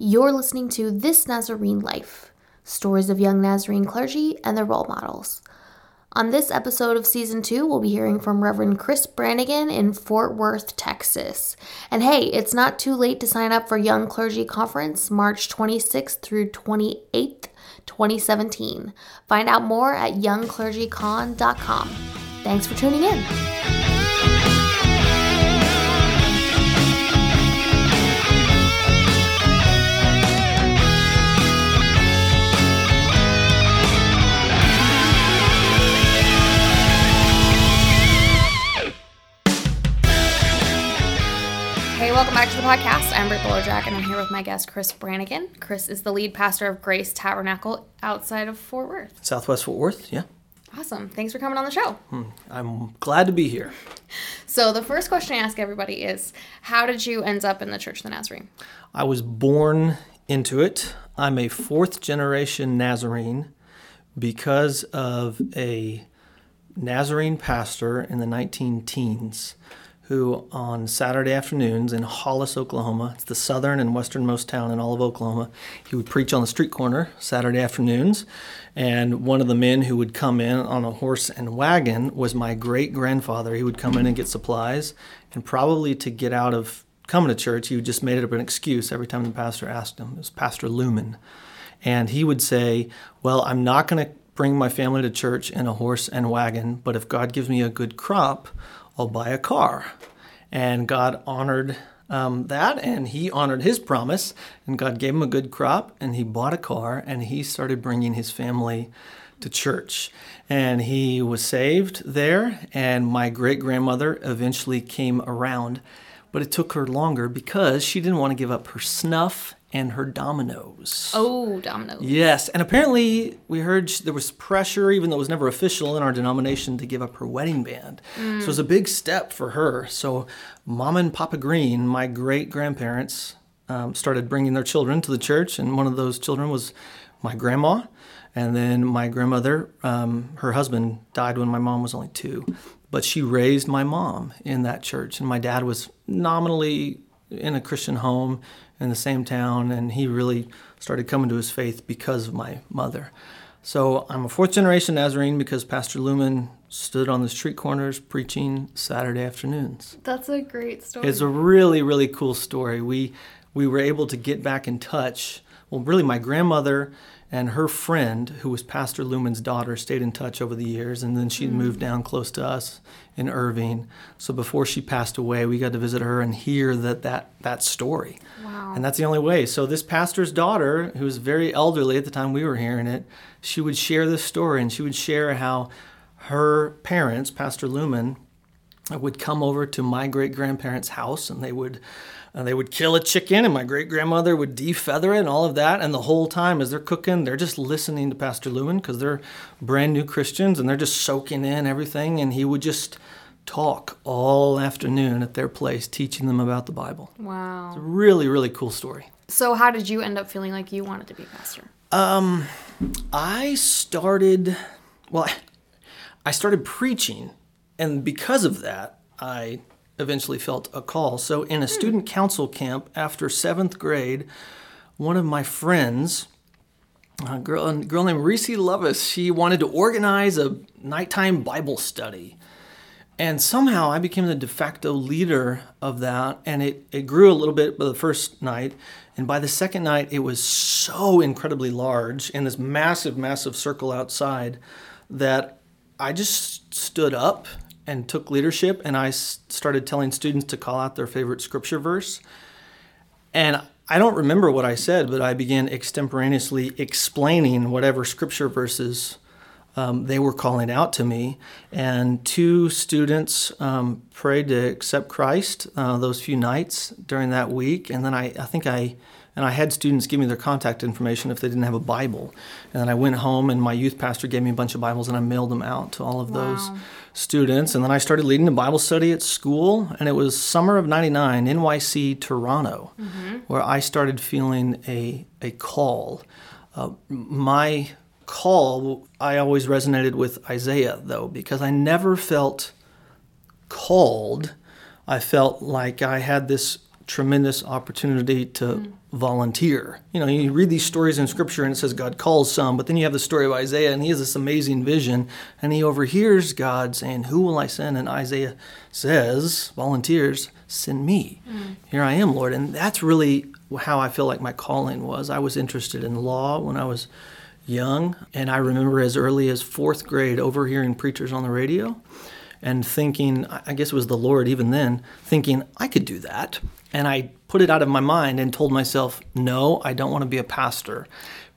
You're listening to This Nazarene Life Stories of Young Nazarene Clergy and Their Role Models. On this episode of season two, we'll be hearing from Reverend Chris Brannigan in Fort Worth, Texas. And hey, it's not too late to sign up for Young Clergy Conference March 26th through 28th, 2017. Find out more at youngclergycon.com. Thanks for tuning in. Welcome back to the podcast. I'm Britt Bullerjack, and I'm here with my guest, Chris Brannigan. Chris is the lead pastor of Grace Tabernacle outside of Fort Worth. Southwest Fort Worth, yeah. Awesome. Thanks for coming on the show. Hmm, I'm glad to be here. So, the first question I ask everybody is How did you end up in the Church of the Nazarene? I was born into it. I'm a fourth generation Nazarene because of a Nazarene pastor in the 19 teens who, on Saturday afternoons in Hollis, Oklahoma, it's the southern and westernmost town in all of Oklahoma, he would preach on the street corner Saturday afternoons. And one of the men who would come in on a horse and wagon was my great grandfather. He would come in and get supplies, and probably to get out of coming to church, he just made it up an excuse every time the pastor asked him. It was Pastor Lumen. And he would say, Well, I'm not going to bring my family to church in a horse and wagon, but if God gives me a good crop, I'll buy a car. And God honored um, that, and he honored his promise, and God gave him a good crop, and he bought a car, and he started bringing his family to church. And he was saved there, and my great grandmother eventually came around, but it took her longer because she didn't want to give up her snuff and her dominoes. Oh, dominoes. Yes, and apparently we heard there was pressure, even though it was never official in our denomination, to give up her wedding band. So it was a big step for her. So Mom and Papa Green, my great grandparents, um, started bringing their children to the church, and one of those children was my grandma. And then my grandmother, um, her husband died when my mom was only two, but she raised my mom in that church. And my dad was nominally in a Christian home in the same town, and he really started coming to his faith because of my mother. So I'm a fourth generation Nazarene because Pastor Lumen stood on the street corners preaching Saturday afternoons. That's a great story. It's a really, really cool story. We we were able to get back in touch. Well, really, my grandmother and her friend, who was Pastor Lumen's daughter, stayed in touch over the years, and then she mm. moved down close to us in Irving. So before she passed away, we got to visit her and hear that that that story. Wow. And that's the only way. So this pastor's daughter, who was very elderly at the time we were hearing it, she would share this story, and she would share how her parents, Pastor Lumen, would come over to my great grandparents' house and they would uh, they would kill a chicken and my great grandmother would defeather it and all of that and the whole time as they're cooking they're just listening to Pastor Lumen because they're brand new Christians and they're just soaking in everything and he would just talk all afternoon at their place teaching them about the Bible. wow. It's a really really cool story. So, how did you end up feeling like you wanted to be pastor? Um, I started, well, I started preaching, and because of that, I eventually felt a call. So, in a hmm. student council camp after seventh grade, one of my friends, a girl, a girl named Reese Lovis, she wanted to organize a nighttime Bible study. And somehow I became the de facto leader of that, and it, it grew a little bit by the first night. And by the second night, it was so incredibly large in this massive, massive circle outside that I just stood up and took leadership, and I started telling students to call out their favorite scripture verse. And I don't remember what I said, but I began extemporaneously explaining whatever scripture verses um, they were calling out to me. And two students um, prayed to accept Christ uh, those few nights during that week. And then I, I think I, and I had students give me their contact information if they didn't have a Bible. And then I went home, and my youth pastor gave me a bunch of Bibles, and I mailed them out to all of those Wow. Students. And then I started leading a Bible study at school, and it was summer of '99, NYC, Toronto, where I started feeling a a call. Uh, my call, I always resonated with Isaiah though, because I never felt called. I felt like I had this tremendous opportunity to hmm. volunteer. You know, you hmm. read these stories in scripture and it says God calls some, but then you have the story of Isaiah and he has this amazing vision and he overhears God saying, Who will I send? And Isaiah says, volunteers, send me. Hmm. Here I am, Lord. And that's really how I feel like my calling was. I was interested in law when I was young, and I remember as early as fourth grade overhearing preachers on the radio and thinking, I guess it was the Lord even then, thinking I could do that. And I put it out of my mind and told myself, no, I don't want to be a pastor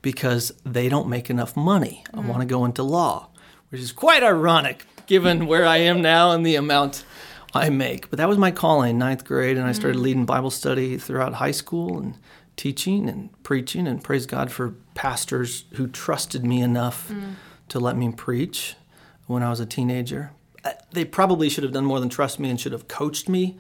because they don't make enough money. I mm. want to go into law, which is quite ironic given where I am now and the amount I make. But that was my calling, ninth grade, and I started mm. leading Bible study throughout high school and teaching and preaching. And praise God for pastors who trusted me enough mm. to let me preach when I was a teenager. They probably should have done more than trust me and should have coached me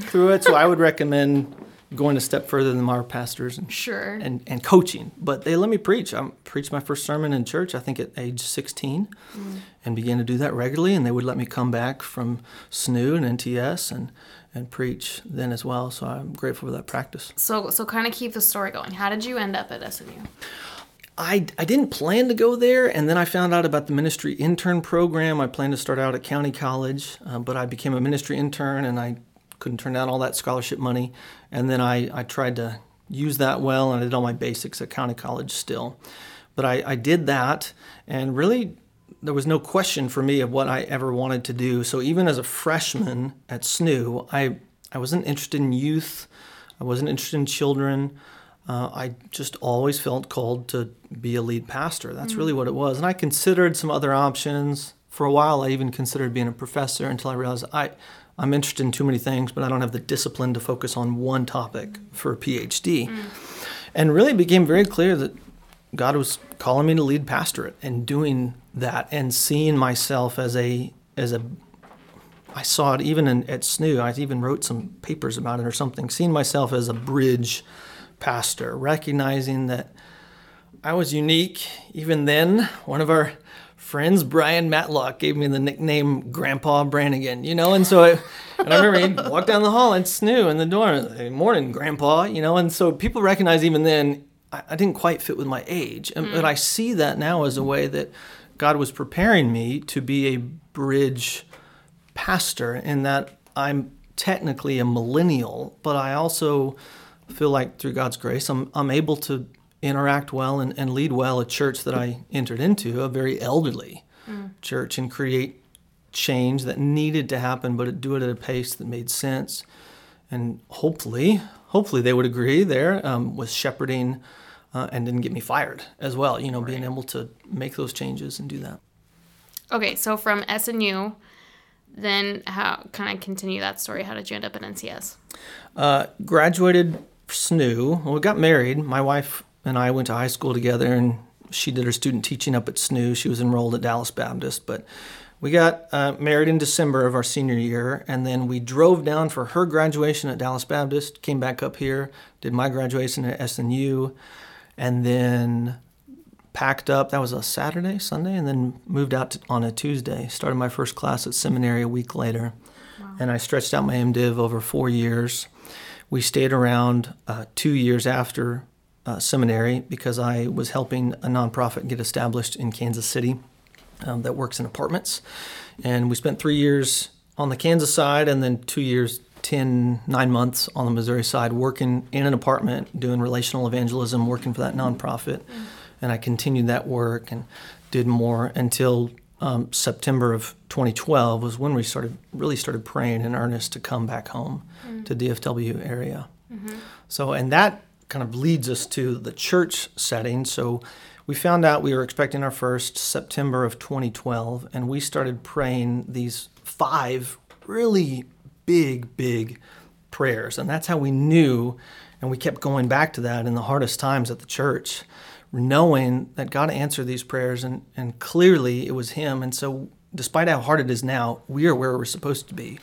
through it. So I would recommend going a step further than our pastors and Sure. and, and coaching. But they let me preach. I preached my first sermon in church, I think at age 16, mm. and began to do that regularly. And they would let me come back from SNU and NTS and, and preach then as well. So I'm grateful for that practice. So so kind of keep the story going. How did you end up at SNU? I, I didn't plan to go there, and then I found out about the ministry intern program. I planned to start out at County College, uh, but I became a ministry intern and I couldn't turn down all that scholarship money. And then I, I tried to use that well, and I did all my basics at County College still. But I, I did that, and really there was no question for me of what I ever wanted to do. So even as a freshman at SNU, I, I wasn't interested in youth, I wasn't interested in children. Uh, I just always felt called to be a lead pastor. That's mm. really what it was. And I considered some other options. For a while, I even considered being a professor until I realized I, I'm interested in too many things, but I don't have the discipline to focus on one topic mm. for a PhD. Mm. And really became very clear that God was calling me to lead pastorate and doing that and seeing myself as a as a I saw it even in, at SNU. I even wrote some papers about it or something. Seeing myself as a bridge pastor, recognizing that I was unique. Even then, one of our friends, Brian Matlock, gave me the nickname Grandpa Brannigan, you know, and so I, and I remember he'd walk down the hall and snoo in the door, "Hey, morning, Grandpa, you know, and so people recognize even then I, I didn't quite fit with my age, and, but mm. I see that now as a way that God was preparing me to be a bridge pastor in that I'm technically a millennial, but I also feel like through God's grace, I'm, I'm able to interact well and, and lead well a church that I entered into, a very elderly church, and create change that needed to happen, but do it at a pace that made sense. And hopefully, hopefully they would agree there um, with shepherding uh, and didn't get me fired as well. You know, being able to make those changes and do that. Okay, so from SNU, then how can I continue that story? How did you end up at NTS? Uh, graduated SNU. Well, we got married. My wife and I went to high school together, and she did her student teaching up at SNU. She was enrolled at Dallas Baptist, but we got uh, married in December of our senior year, and then we drove down for her graduation at Dallas Baptist. Came back up here, did my graduation at SNU, and then packed up. That was a Saturday, Sunday, and then moved out to, on a Tuesday. Started my first class at seminary a week later, and I stretched out my MDiv over four years. We stayed around uh, two years after uh, seminary because I was helping a nonprofit get established in Kansas City um, that works in apartments, and we spent three years on the Kansas side, and then two years. 10, nine months on the Missouri side, working in an apartment, doing relational evangelism, working for that nonprofit and I continued that work and did more until um, September of 2012 was when we started really started praying in earnest to come back home to DFW area. So and that kind of leads us to the church setting. So we found out we were expecting our first September of 2012, and we started praying these five really big, big prayers. And that's how we knew, and we kept going back to that in the hardest times at the church, knowing that God answered these prayers, and, and clearly it was Him. And so, despite how hard it is now, we are where we're supposed to be.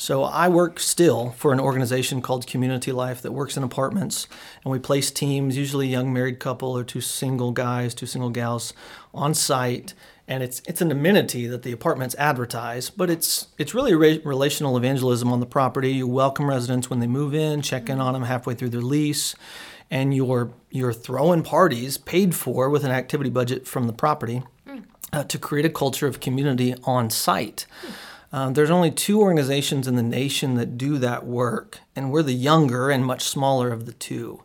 So I work still for an organization called Community Life that works in apartments, and we place teams, usually a young married couple or two single guys, two single gals, on site. And it's it's an amenity that the apartments advertise, but it's it's really re- relational evangelism on the property. You welcome residents when they move in, check in on them halfway through their lease, and you're you're throwing parties paid for with an activity budget from the property uh, to create a culture of community on site. Um, there's only two organizations in the nation that do that work, and we're the younger and much smaller of the two.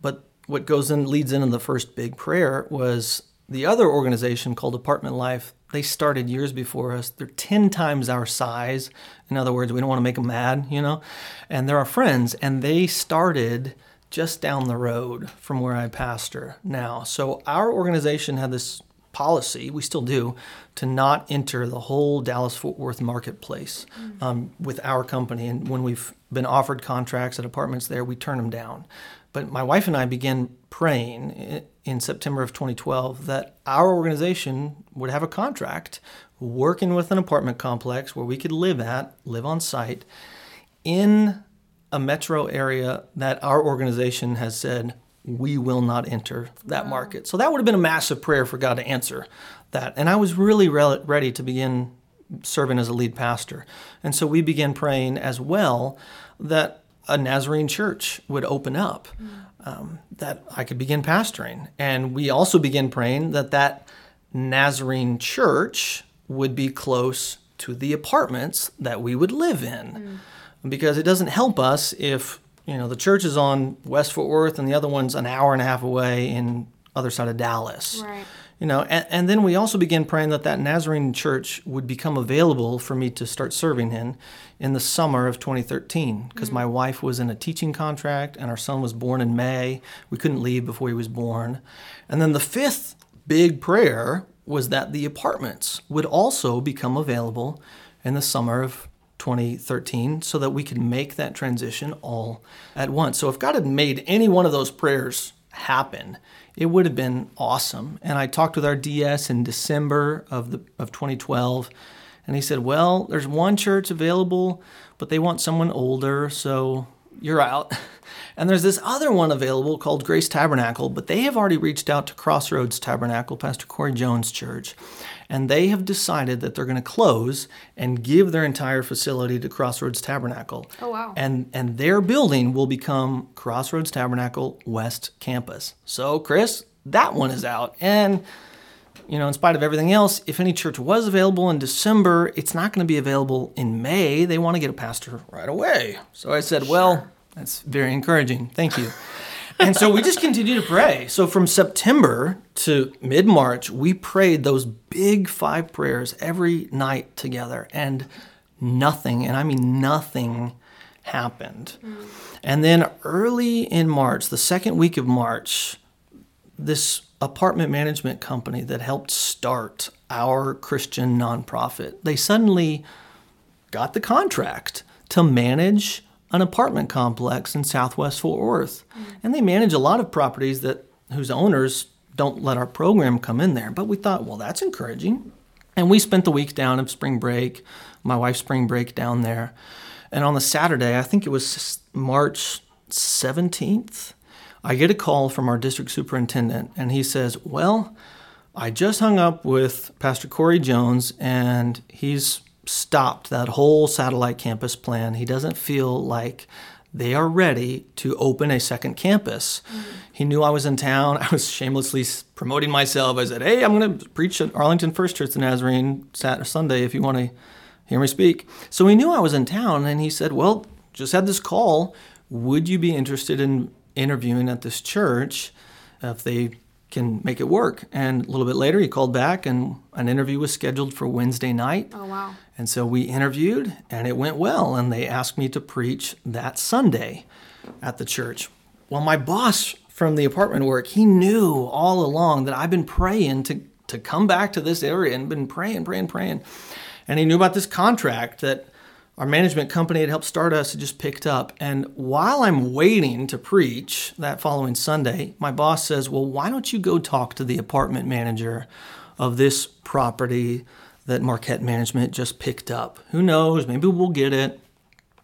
But what goes in leads into the first big prayer was the other organization called Apartment Life. They started years before us. They're 10 times our size. In other words, we don't want to make them mad, you know? And they're our friends, and they started just down the road from where I pastor now. So our organization had this policy, we still do, to not enter the whole Dallas Fort Worth marketplace um, with our company. And when we've been offered contracts at apartments there, we turn them down. But my wife and I began praying in September of 2012 that our organization would have a contract working with an apartment complex where we could live at, live on site, in a metro area that our organization has said we will not enter that wow. market. So that would have been a massive prayer for God to answer that. And I was really re- ready to begin serving as a lead pastor. And so we began praying as well that a Nazarene church would open up, mm. um, that I could begin pastoring. And we also began praying that that Nazarene church would be close to the apartments that we would live in. Mm. Because it doesn't help us if you know, the church is on West Fort Worth and the other one's an hour and a half away in other side of Dallas. Right. You know, and, and then we also began praying that that Nazarene church would become available for me to start serving in in the summer of 2013 because mm-hmm. my wife was in a teaching contract and our son was born in May. We couldn't leave before he was born. And then the fifth big prayer was that the apartments would also become available in the summer of 2013 so that we could make that transition all at once. So if God had made any one of those prayers happen, it would have been awesome. And I talked with our DS in December of the of 2012 and he said, "Well, there's one church available, but they want someone older, so you're out." And there's this other one available called Grace Tabernacle, but they have already reached out to Crossroads Tabernacle, Pastor Corey Jones Church, and they have decided that they're going to close and give their entire facility to Crossroads Tabernacle. Oh wow. And and their building will become Crossroads Tabernacle West Campus. So, Chris, that one is out. And you know, in spite of everything else, if any church was available in December, it's not going to be available in May. They want to get a pastor right away. So I said, sure. well, that's very encouraging. Thank you and so we just continue to pray. So from September to mid March, we prayed those big five prayers every night together, and nothing, and I mean nothing, happened. Mm. And then early in March, the second week of March, this apartment management company that helped start our Christian nonprofit, they suddenly got the contract to manage an apartment complex in Southwest Fort Worth. Mm-hmm. And they manage a lot of properties that whose owners don't let our program come in there. But we thought, well, that's encouraging. And we spent the week down of spring break, my wife's spring break down there. And on the Saturday, I think it was March 17th, I get a call from our district superintendent, and he says, Well, I just hung up with Pastor Corey Jones, and he's stopped that whole satellite campus plan. He doesn't feel like they are ready to open a second campus. Mm-hmm. He knew I was in town. I was shamelessly promoting myself. I said, "Hey, I'm going to preach at Arlington First Church the Nazarene Saturday, Sunday if you want to hear me speak." So he knew I was in town, and he said, "Well, just had this call. Would you be interested in interviewing at this church if they can make it work. And a little bit later, he called back, and an interview was scheduled for Wednesday night. Oh, wow. And so we interviewed, and it went well. And they asked me to preach that Sunday at the church. Well, my boss from the apartment work, he knew all along that I've been praying to, to come back to this area and been praying, praying, praying. And he knew about this contract that our management company had helped start us had just picked up. And while I'm waiting to preach that following Sunday, my boss says, Well, why don't you go talk to the apartment manager of this property that Marquette Management just picked up? Who knows? Maybe we'll get it.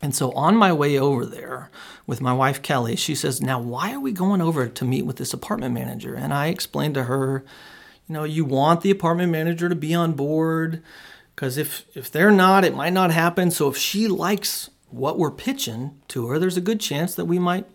And so on my way over there with my wife Kelly, she says, Now, why are we going over to meet with this apartment manager? And I explained to her, You know, you want the apartment manager to be on board because if, if they're not, it might not happen. So if she likes what we're pitching to her, there's a good chance that we might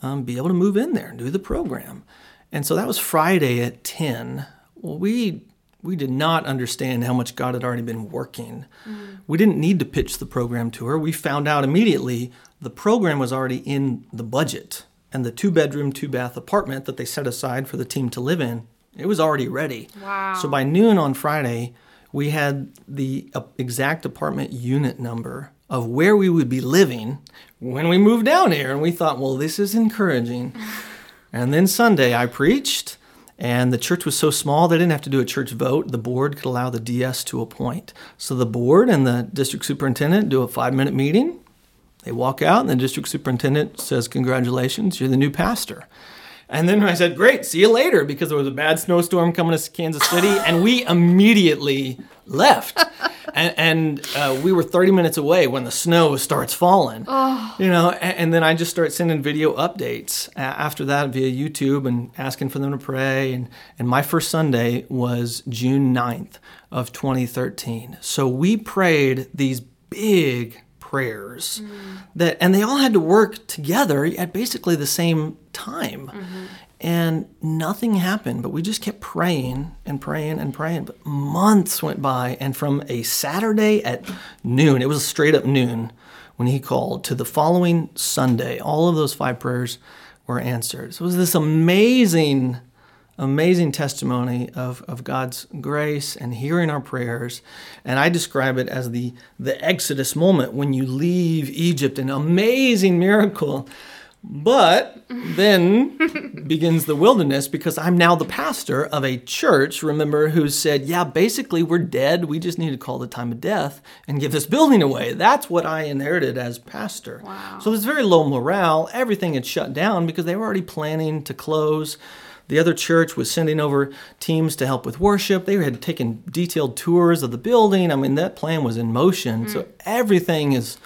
um, be able to move in there and do the program. And so that was Friday at 10. Well, we we did not understand how much God had already been working. Mm. We didn't need to pitch the program to her. We found out immediately the program was already in the budget and the two bedroom, two bath apartment that they set aside for the team to live in, it was already ready. Wow. So by noon on Friday, we had the uh, exact apartment unit number of where we would be living when we moved down here. And we thought, well, this is encouraging. and then Sunday, I preached, and the church was so small they didn't have to do a church vote. The board could allow the DS to appoint. So the board and the district superintendent do a five minute meeting. They walk out, and the district superintendent says, Congratulations, you're the new pastor. And then I said, Great, see you later, because there was a bad snowstorm coming to Kansas City, and we immediately left. and, and uh, we were 30 minutes away when the snow starts falling. Oh. You know, and, and, then I just start sending video updates after that via YouTube and asking for them to pray. And, and my first Sunday was June 9th of 2013. So we prayed these big prayers mm. that and they all had to work together at basically the same time mm-hmm. and nothing happened but we just kept praying and praying and praying but months went by and from a saturday at noon it was straight up noon when he called to the following sunday all of those five prayers were answered so it was this amazing amazing testimony of, of God's grace and hearing our prayers. And I describe it as the, the Exodus moment when you leave Egypt, an amazing miracle. But then begins the wilderness because I'm now the pastor of a church, remember, who said, Yeah, basically we're dead. We just need to call the time of death and give this building away. That's what I inherited as pastor. Wow. So there's very low morale. Everything had shut down because they were already planning to close. The other church was sending over teams to help with worship. They had taken detailed tours of the building. I mean, that plan was in motion. Mm. So everything is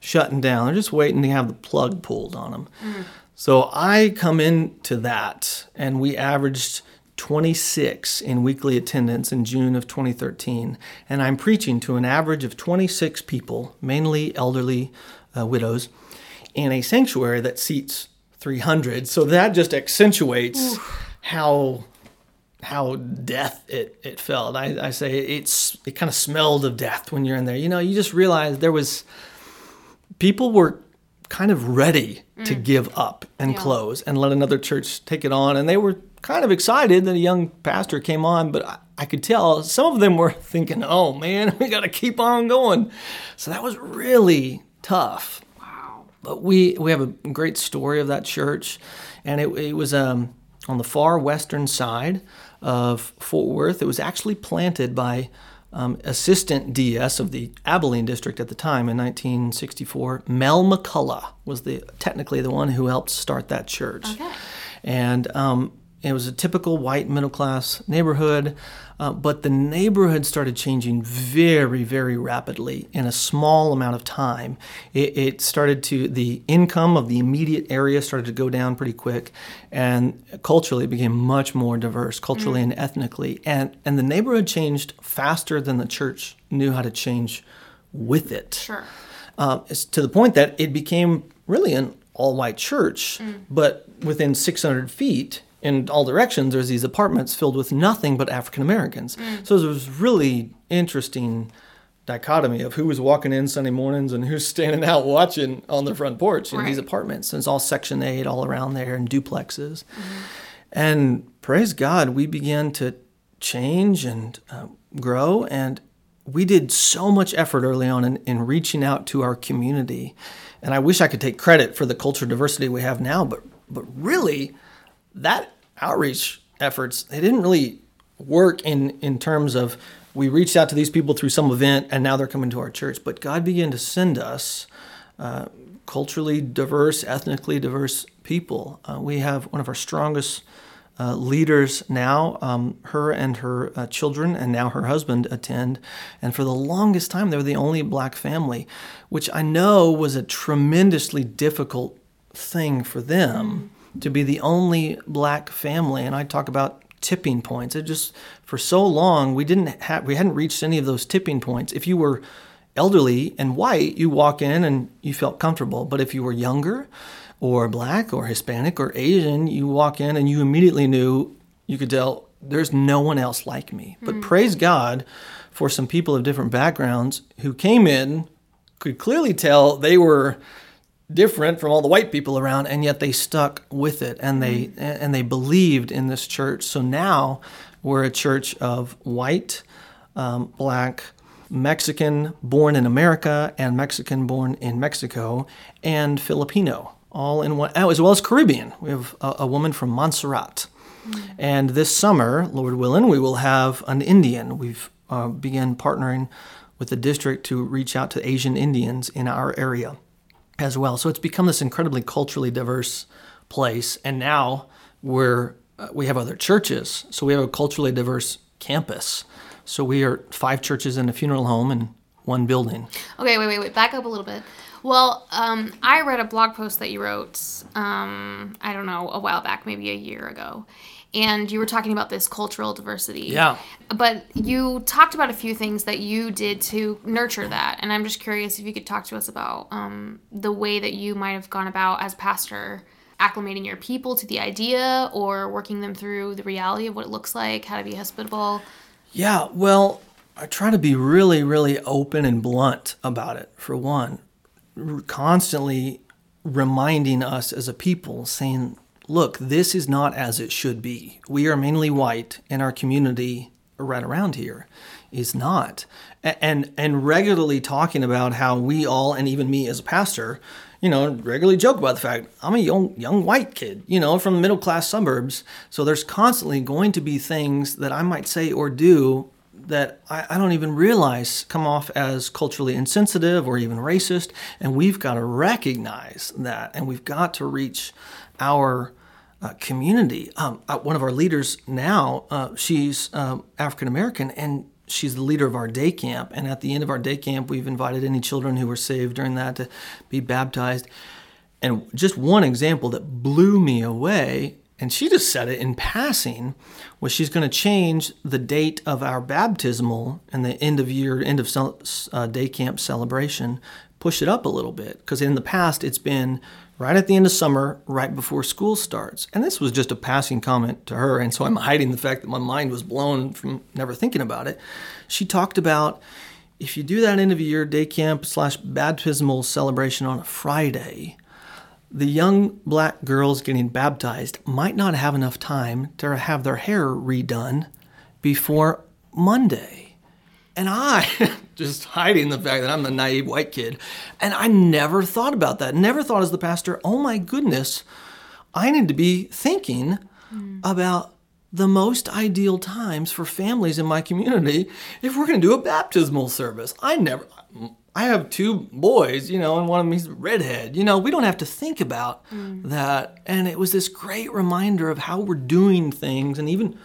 shutting down. They're just waiting to have the plug pulled on them. Mm. So I come into that, and we averaged 26 in weekly attendance in June of 2013. And I'm preaching to an average of 26 people, mainly elderly uh, widows, in a sanctuary that seats 300. So that just accentuates. Oof how how death it, it felt. I, I say it's it kind of smelled of death when you're in there. You know, you just realize there was people were kind of ready mm. to give up and yeah. close and let another church take it on, and they were kind of excited that a young pastor came on. But I, I could tell some of them were thinking, "Oh man, we got to keep on going." So that was really tough. Wow. But we we have a great story of that church, and it, it was um on the far western side of Fort Worth. It was actually planted by um, assistant DS of the Abilene district at the time in 1964. Mel McCullough was the technically the one who helped start that church. Okay. And um, it was a typical white middle class neighborhood, uh, but the neighborhood started changing very, very rapidly in a small amount of time. It, it, started to, the income of the immediate area started to go down pretty quick, and culturally it became much more diverse, culturally mm. and ethnically. And, and the neighborhood changed faster than the church knew how to change with it. Sure. Uh, to the point that it became really an all white church, mm. but within 600 feet, in all directions, there's these apartments filled with nothing but African Americans. Mm. So there was really interesting dichotomy of who was walking in Sunday mornings and who's standing out watching on the front porch in right. these apartments. And it's all Section 8 all around there and duplexes. Mm-hmm. And praise God, we began to change and uh, grow. And we did so much effort early on in, in reaching out to our community. And I wish I could take credit for the culture diversity we have now, but but really, that outreach efforts they didn't really work in in terms of we reached out to these people through some event and now they're coming to our church but god began to send us uh, culturally diverse ethnically diverse people uh, we have one of our strongest uh, leaders now. Um, her and her uh, children, and now her husband, attend. And for the longest time, they were the only black family, which I know was a tremendously difficult thing for them to be the only black family. And I talk about tipping points. It just for so long we didn't have we hadn't reached any of those tipping points. If you were elderly and white, you walk in and you felt comfortable. But if you were younger or black or Hispanic or Asian, you walk in and you immediately knew you could tell there's no one else like me. But hmm. praise God for some people of different backgrounds who came in could clearly tell they were different from all the white people around and yet they stuck with it and they and they believed in this church. So now we're a church of white um, black mexican born in america and mexican born in mexico and filipino all in one oh, as well as caribbean. We have a, a woman from montserrat. And this summer lord willing we will have an indian. We've uh, began partnering with the district to reach out to asian indians in our area as well. So it's become this incredibly culturally diverse place, and now we're uh, we have other churches. So we have a culturally diverse campus. So we are five churches in a funeral home and one building. Okay, wait, wait, wait. Back up a little bit. Well, um, I read a blog post that you wrote, um, I don't know, a while back, maybe a year ago. And you were talking about this cultural diversity. Yeah. But you talked about a few things that you did to nurture that. And I'm just curious if you could talk to us about um, the way that you might have gone about as pastor acclimating your people to the idea or working them through the reality of what it looks like, how to be hospitable. Yeah, well, I try to be really, really open and blunt about it, for one. Constantly reminding us as a people, saying, look, this is not as it should be. We are mainly white, and our community right around here is not. And, and regularly talking about how we all, and even me as a pastor, you know, regularly joke about the fact I'm a young young white kid, you know, from middle class suburbs. So there's constantly going to be things that I might say or do that I, I don't even realize come off as culturally insensitive or even racist. And we've got to recognize that, and we've got to reach our uh, community. Um, uh, one of our leaders now, uh, she's um, African American, and she's the leader of our day camp. And at the end of our day camp, we've invited any children who were saved during that to be baptized. And just one example that blew me away, and she just said it in passing, was she's going to change the date of our baptismal and the end of year, end of uh, day camp celebration, push it up a little bit. Because in the past, it's been right at the end of summer, right before school starts. And this was just a passing comment to her. And so I'm hiding the fact that my mind was blown from never thinking about it. She talked about if you do that end of year day camp slash baptismal celebration on a Friday, the young black girls getting baptized might not have enough time to have their hair redone before Monday. And I, just hiding the fact that I'm the naive white kid, and I never thought about that. Never thought as the pastor, oh my goodness, I need to be thinking hmm. about the most ideal times for families in my community if we're going to do a baptismal service. I never. I have two boys, you know, and one of them is redhead. You know, we don't have to think about hmm. that. And it was this great reminder of how we're doing things and even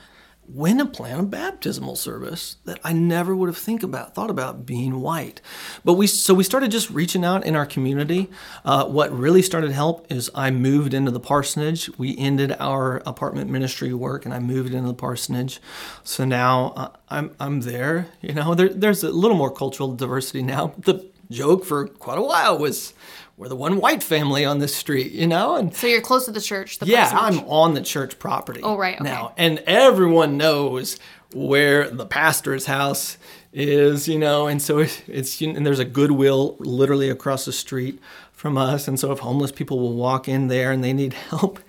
when to plan a baptismal service that I never would have think about thought about being white. But we so we started just reaching out in our community. Uh, what really started help is I moved into the parsonage. We ended our apartment ministry work, and I moved into the parsonage. So now uh, I'm I'm there. You know, there, there's a little more cultural diversity now. The joke for quite a while was we're the one white family on this street. You know, and So you're close to the church. The yeah. I'm on the church property. Oh, right, okay. Now, and everyone knows where the pastor's house is, you know, and so it, it's and there's a Goodwill literally across the street from us, and so if homeless people will walk in there and they need help,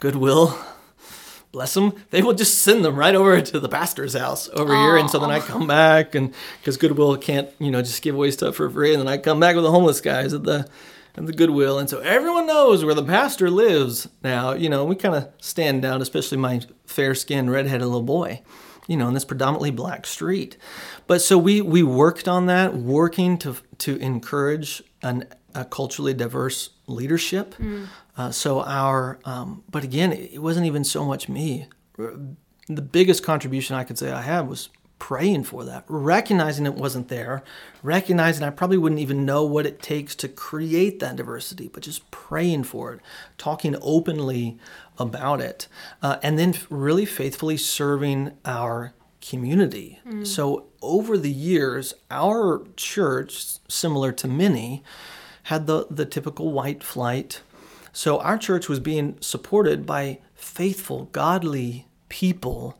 Goodwill. Bless them. They will just send them right over to the pastor's house over here, and so then I come back, and because Goodwill can't, you know, just give away stuff for free, and then I come back with the homeless guys at the and the Goodwill. And so everyone knows where the pastor lives now. You know, we kind of stand out, especially my fair skinned, redheaded little boy, you know, in this predominantly black street. But so we, we worked on that, working to, to encourage an, a culturally diverse leadership. Uh, so our, um, but again, it wasn't even so much me. the biggest contribution I could say I had was praying for that, recognizing it wasn't there, recognizing I probably wouldn't even know what it takes to create that diversity, but just praying for it, talking openly about it, uh, and then really faithfully serving our community. Mm. So over the years, our church, similar to many, had the, the typical white flight. So our church was being supported by faithful, godly people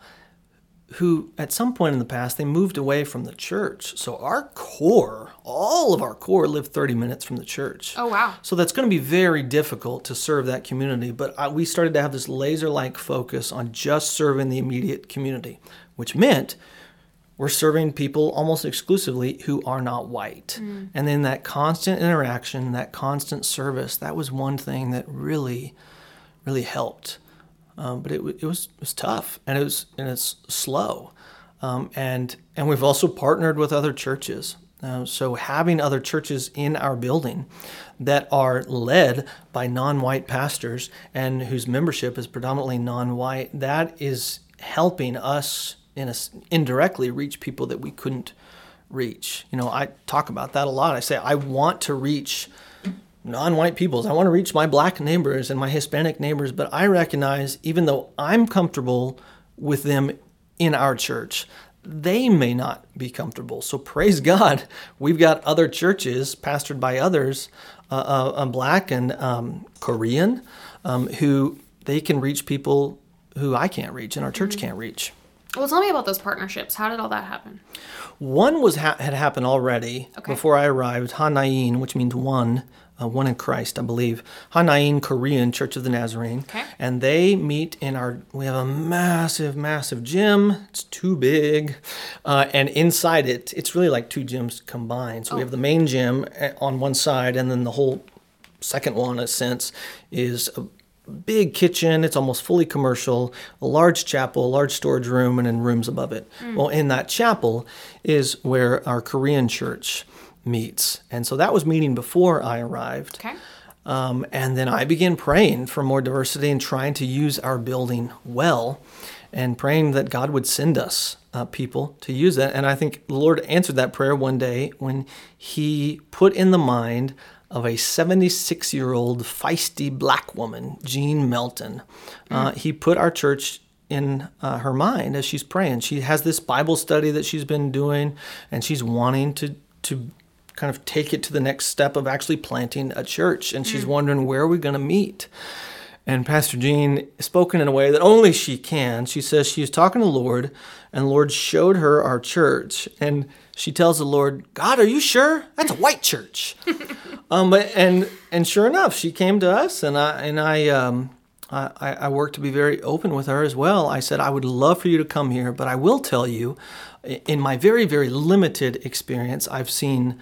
who at some point in the past they moved away from the church. So our core all of our core lived 30 minutes from the church. Oh wow. So that's going to be very difficult to serve that community but I, we started to have this laser like focus on just serving the immediate community which meant we're serving people almost exclusively who are not white. Mm. and then that constant interaction that constant service that was one thing that really really helped um, but it, it, was it was tough and it was and it's slow, um, and and we've also partnered with other churches. Uh, so having other churches in our building that are led by non-white pastors and whose membership is predominantly non-white, that is helping us in a, indirectly reach people that we couldn't reach. You know, I talk about that a lot. I say I want to reach non-white peoples. I want to reach my black neighbors and my Hispanic neighbors, but I recognize even though I'm comfortable with them in our church, they may not be comfortable. So praise God, we've got other churches pastored by others, uh, uh, uh, black and um, Korean, um, who they can reach people who I can't reach and our church mm-hmm. can't reach. Well, tell me about those partnerships. How did all that happen? One was ha- had happened already okay. before I arrived. Hanayin, which means one, uh, one in Christ, I believe. Hanayin Korean Church of the Nazarene. Okay. And they meet in our, we have a massive, massive gym. It's too big. Uh, and inside it, it's really like two gyms combined. So oh. we have the main gym eh, on one side, and then the whole second one, in a sense, is a big kitchen. It's almost fully commercial, a large chapel, a large storage room, and then rooms above it. Mm. Well, in that chapel is where our Korean church meets. And so that was meeting before I arrived. Okay. Um, and then I began praying for more diversity and trying to use our building well and praying that God would send us uh, people to use that. And I think the Lord answered that prayer one day when He put in the mind of a 76 year old feisty black woman, Jean Melton. Uh, mm. he put our church in uh, her mind as she's praying. She has this Bible study that she's been doing, and she's wanting to to kind of take it to the next step of actually planting a church. And she's mm. wondering where are we going to meet. And Pastor Jean spoken in a way that only she can. She says she was talking to the Lord, and the Lord showed her our church, and she tells the Lord, "God, are you sure that's a white church?" um, but and and sure enough, she came to us, and I and I. Um, I, I worked to be very open with her as well. I said, I would love for you to come here, but I will tell you, in my very, very limited experience, I've seen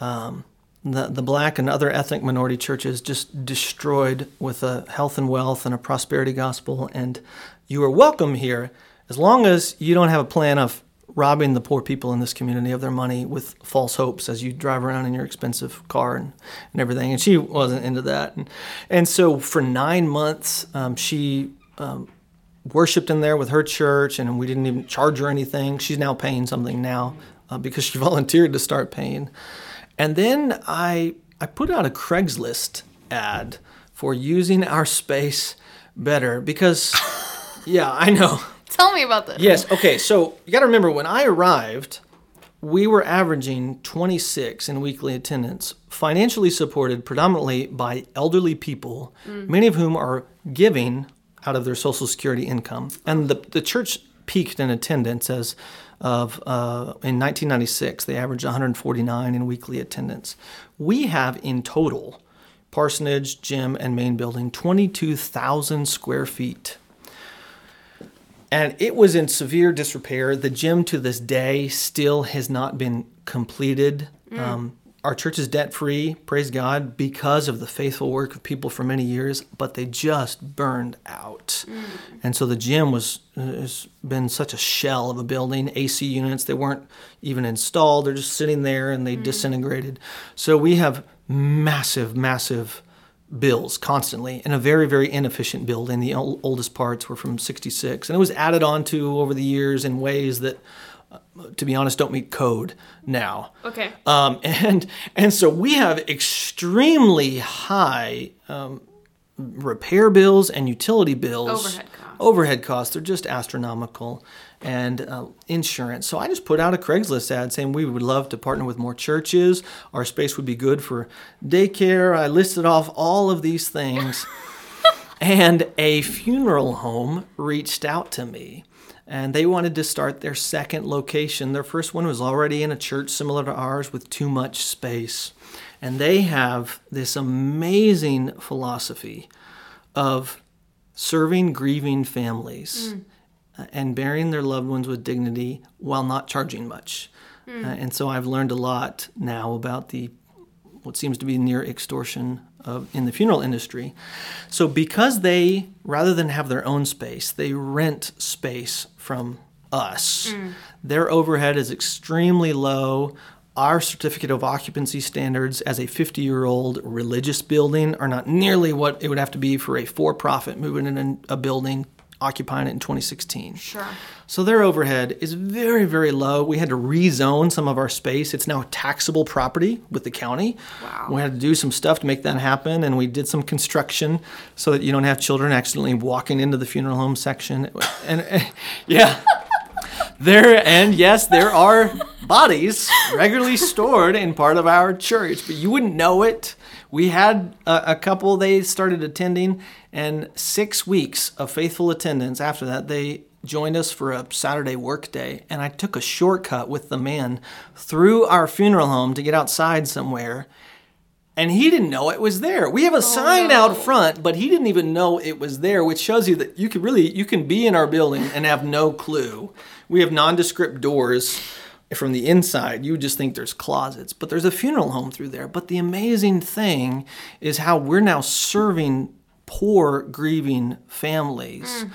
um, the, the black and other ethnic minority churches just destroyed with a health and wealth and a prosperity gospel. And you are welcome here as long as you don't have a plan of robbing the poor people in this community of their money with false hopes as you drive around in your expensive car and, and everything. And she wasn't into that. And, and so for nine months, um, she um, worshiped in there with her church, and we didn't even charge her anything. She's now paying something now uh, because she volunteered to start paying. And then I I put out a Craigslist ad for using our space better because yeah, I know. Tell me about this. Yes, okay. So, you got to remember when I arrived, we were averaging 26 in weekly attendance, financially supported predominantly by elderly people, mm. many of whom are giving out of their social security income. And the the church peaked in attendance as of uh, in 1996 they averaged 149 in weekly attendance we have in total parsonage gym and main building 22000 square feet and it was in severe disrepair the gym to this day still has not been completed mm. um, our church is debt free, praise God, because of the faithful work of people for many years, but they just burned out. Mm. And so the gym was has been such a shell of a building. AC units, they weren't even installed, they're just sitting there and they mm. disintegrated. So we have massive, massive bills constantly in a very very inefficient building the ol- oldest parts were from 66 and it was added on to over the years in ways that uh, to be honest don't meet code now Okay. um, and and so we have extremely high um, repair bills and utility bills. Overhead costs. Overhead costs. They're just astronomical. And uh, insurance. So I just put out a Craigslist ad saying we would love to partner with more churches. Our space would be good for daycare. I listed off all of these things. and a funeral home reached out to me and they wanted to start their second location. Their first one was already in a church similar to ours with too much space. And they have this amazing philosophy of serving grieving families uh, Uh, and burying their loved ones with dignity while not charging much. Hmm. Uh, and so I've learned a lot now about the what seems to be near extortion of, in the funeral industry. So because they, rather than have their own space, they rent space from us. Hmm. Their overhead is extremely low. Our certificate of occupancy standards as a 50 year old religious building are not nearly what it would have to be for a for profit moving in a building, occupying it in 2016. Sure. So their overhead is very, very low. We had to rezone some of our space. It's now taxable property with the county. Wow. We had to do some stuff to make that happen, and we did some construction so that you don't have children accidentally walking into the funeral home section. And, and yeah, there and yes, there are bodies regularly stored in part of our church, but you wouldn't know it. We had a, a couple they started attending, and six weeks of faithful attendance after that, they joined us for a Saturday work day, and I took a shortcut with the man through our funeral home to get outside somewhere. And he didn't know it was there. We have a oh, sign out front, but he didn't even know it was there, which shows you that you can really you can be in our building and have no clue. We have nondescript doors from the inside. You would just think there's closets, but there's a funeral home through there. But the amazing thing is how we're now serving poor grieving families.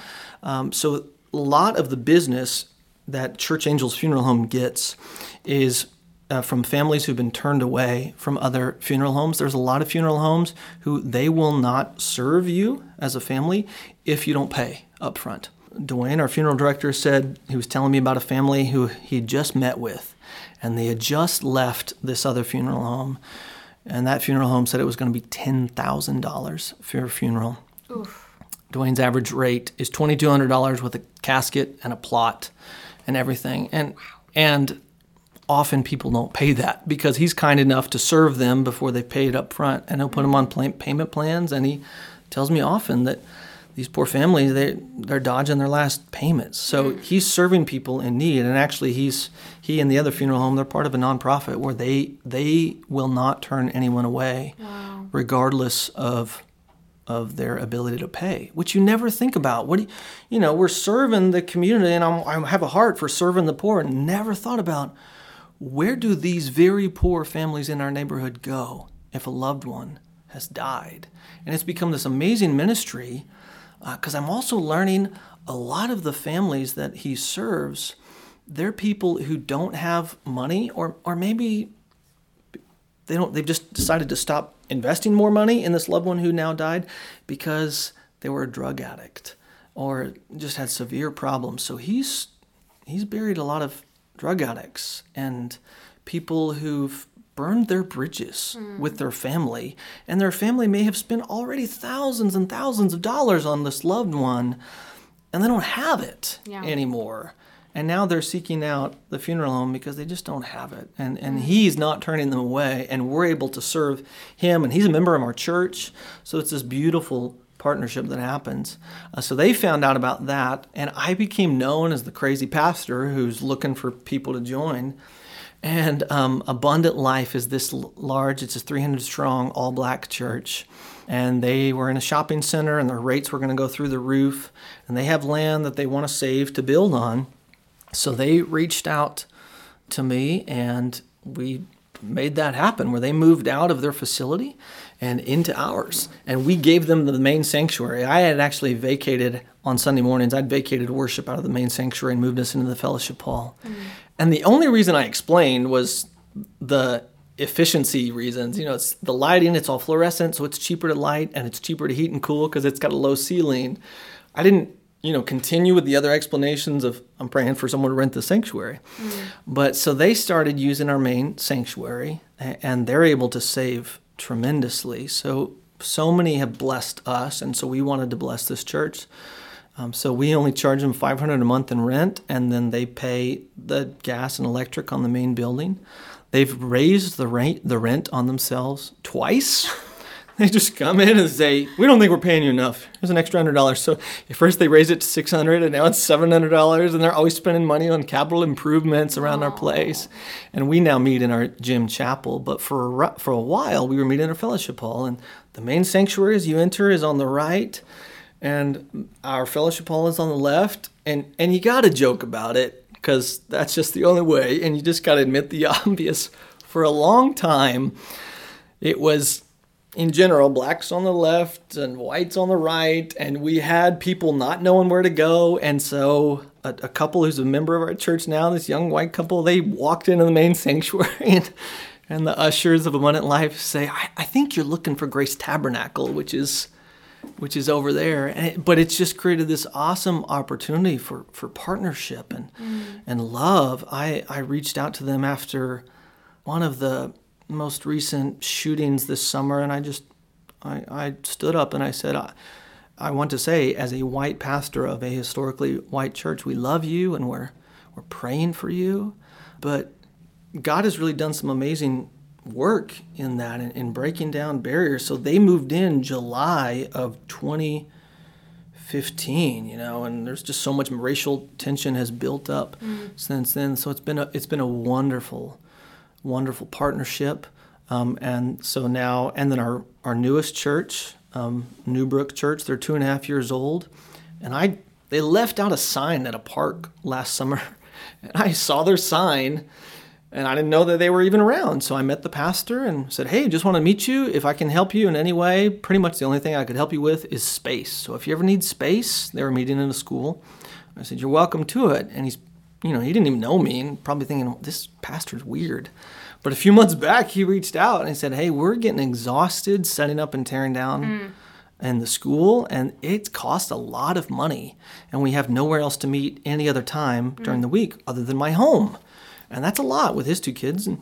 Um, so a lot of the business that Church Angels Funeral Home gets is uh, from families who've been turned away from other funeral homes. There's a lot of funeral homes who they will not serve you as a family if you don't pay up front. Dwayne, our funeral director, said he was telling me about a family who he just met with, and they had just left this other funeral home. And that funeral home said it was going to be $10,000 for a funeral. Dwayne's average rate is twenty two hundred dollars with a casket and a plot and everything. And and often people don't pay that because he's kind enough to serve them before they pay it up front, and he'll put them on mm-hmm. pla- payment plans. And he tells me often that these poor families they they're dodging their last payments. So mm. he's serving people in need, and actually he's he and the other funeral home they're part of a nonprofit where they they will not turn anyone away, regardless of of their ability to pay, which you never think about. What do you, you know, we're serving the community, and I'm, I have a heart for serving the poor, and never thought about where do these very poor families in our neighborhood go if a loved one has died, and it's become this amazing ministry Uh, because I'm also learning a lot of the families that he serves. They're people who don't have money, or or maybe they don't they've just decided to stop investing more money in this loved one who now died because they were a drug addict or just had severe problems so he's he's buried a lot of drug addicts and people who've burned their bridges with their family. And their family may have spent already thousands and thousands of dollars on this loved one and they don't have it Yeah. anymore. And now they're seeking out the funeral home because they just don't have it. And and he's not turning them away and we're able to serve him and he's a member of our church. So it's this beautiful partnership that happens. Uh, so they found out about that and i became known as the crazy pastor who's looking for people to join and um, Abundant Life is this large, it's a 300 strong, all black church. And they were in a shopping center, and their rates were going to go through the roof. And they have land that they want to save to build on. So they reached out to me, and we made that happen where they moved out of their facility and into ours. And we gave them the main sanctuary. I had actually vacated on Sunday mornings, I'd vacated worship out of the main sanctuary and moved us into the fellowship hall. And the only reason I explained was the efficiency reasons. You know, it's the lighting, it's all fluorescent, so it's cheaper to light and it's cheaper to heat and cool because it's got a low ceiling. I didn't, you know, continue with the other explanations of I'm praying for someone to rent the sanctuary. Mm. But so they started using our main sanctuary and they're able to save tremendously. So so many have blessed us and so we wanted to bless this church. Um, so we only charge them 500 a month in rent, and then they pay the gas and electric on the main building. They've raised the rent the rent on themselves twice. they just come in and say, "We don't think we're paying you enough. Here's an extra hundred dollars." So at first they raised it to six hundred, and now it's seven hundred dollars, and they're always spending money on capital improvements around Aww. our place. And we now meet in our gym chapel, but for a, for a while we were meeting in our fellowship hall, and the main sanctuary as you enter is on the right, and our fellowship hall is on the left. And and you got to joke about it because that's just the only way. And you just got to admit the obvious. For a long time, it was in general blacks on the left and whites on the right, and we had people not knowing where to go. And so, a, a couple who's a member of our church now, this young white couple, they walked into the main sanctuary and and the ushers of Abundant Life say, I, I, think you're looking for Grace Tabernacle, which is which is over there. It, but it's just created this awesome opportunity for, for partnership and mm. and love. I, I reached out to them after one of the most recent shootings this summer, and I just I, I stood up and I said, I, I want to say, as a white pastor of a historically white church, we love you and we're we're praying for you, but God has really done some amazing work in that and, in breaking down barriers. So they moved in July of 2015, you know, and there's just so much racial tension has built up mm. since then. So it's been a, it's been a wonderful, wonderful partnership. Um, and so now, and then our, our newest church, um, Newbrook Church, they're two and a half years old. And I, they left out a sign at a park last summer. And I saw their sign and I didn't know that they were even around. So I met the pastor and said, Hey, just want to meet you. If I can help you in any way, pretty much the only thing I could help you with is space. So if you ever need space, they were meeting in a school. I said, You're welcome to it. And he's, you know, he didn't even know me and probably thinking, This pastor's weird. But a few months back, he reached out and he said, Hey, we're getting exhausted setting up and tearing down. Mm. And the school, and it costs a lot of money, and we have nowhere else to meet any other time mm. during the week other than my home and that's a lot with his two kids. And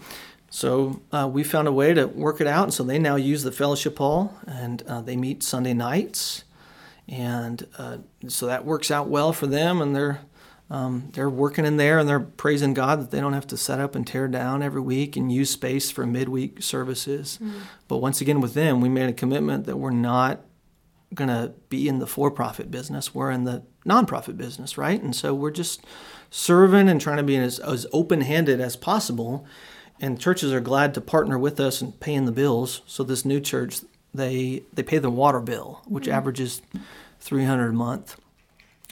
so uh, we found a way to work it out, and so they now use the fellowship hall, and uh, they meet Sunday nights, and uh, so that works out well for them, and they're um, they're working in there and they're praising God that they don't have to set up and tear down every week and use space for midweek services. Mm. But once again, with them, we made a commitment that we're not going to be in the for profit business. We're in the nonprofit business, right? And so we're just serving and trying to be as, as open handed as possible. And churches are glad to partner with us and paying the bills. So this new church, they they pay the water bill, which mm-hmm. averages 300 a month.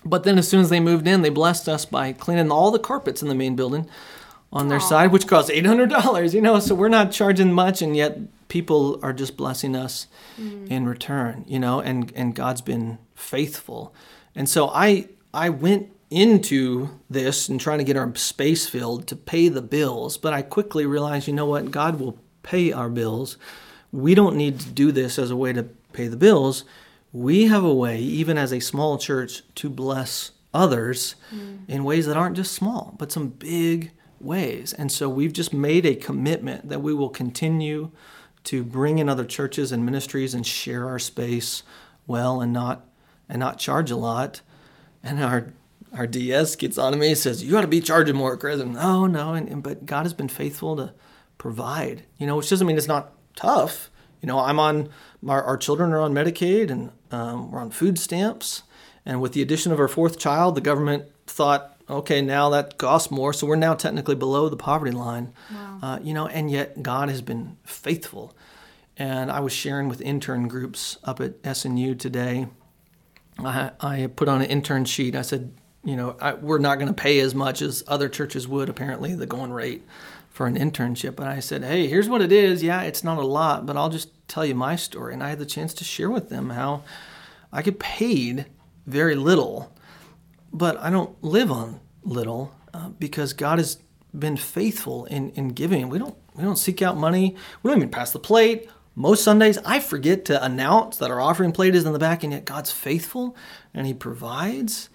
But then as soon as they moved in, they blessed us by cleaning all the carpets in the main building on their Aww. side, which cost $800, you know, so we're not charging much and yet people are just blessing us mm. in return, you know, and and God's been faithful. And so I I went into this and trying to get our space filled to pay the bills, but I quickly realized, you know what, God will pay our bills. We don't need to do this as a way to pay the bills. We have a way, even as a small church, to bless others mm. in ways that aren't just small, but some big ways. And so we've just made a commitment that we will continue to bring in other churches and ministries and share our space well and not and not charge a lot. And our our DS gets on me and says, "You got to be charging more, Chris." And no, no, and, and, but God has been faithful to provide. You know, which doesn't mean it's not tough. You know, I'm on our, our children are on Medicaid and um, we're on food stamps. And with the addition of our fourth child, the government thought, okay, now that costs more, so we're now technically below the poverty line. Wow. Uh, you know, and yet God has been faithful. And I was sharing with intern groups up at SNU today. I, I put on an intern sheet. I said, you know, I, we're not going to pay as much as other churches would, apparently, the going rate for an internship. And I said, hey, here's what it is. Yeah, it's not a lot, but I'll just tell you my story. And I had the chance to share with them how I get paid very little, but I don't live on little uh, because God has been faithful in, in giving. We don't we don't seek out money. We don't even pass the plate. Most Sundays, I forget to announce that our offering plate is in the back, and yet God's faithful and He provides.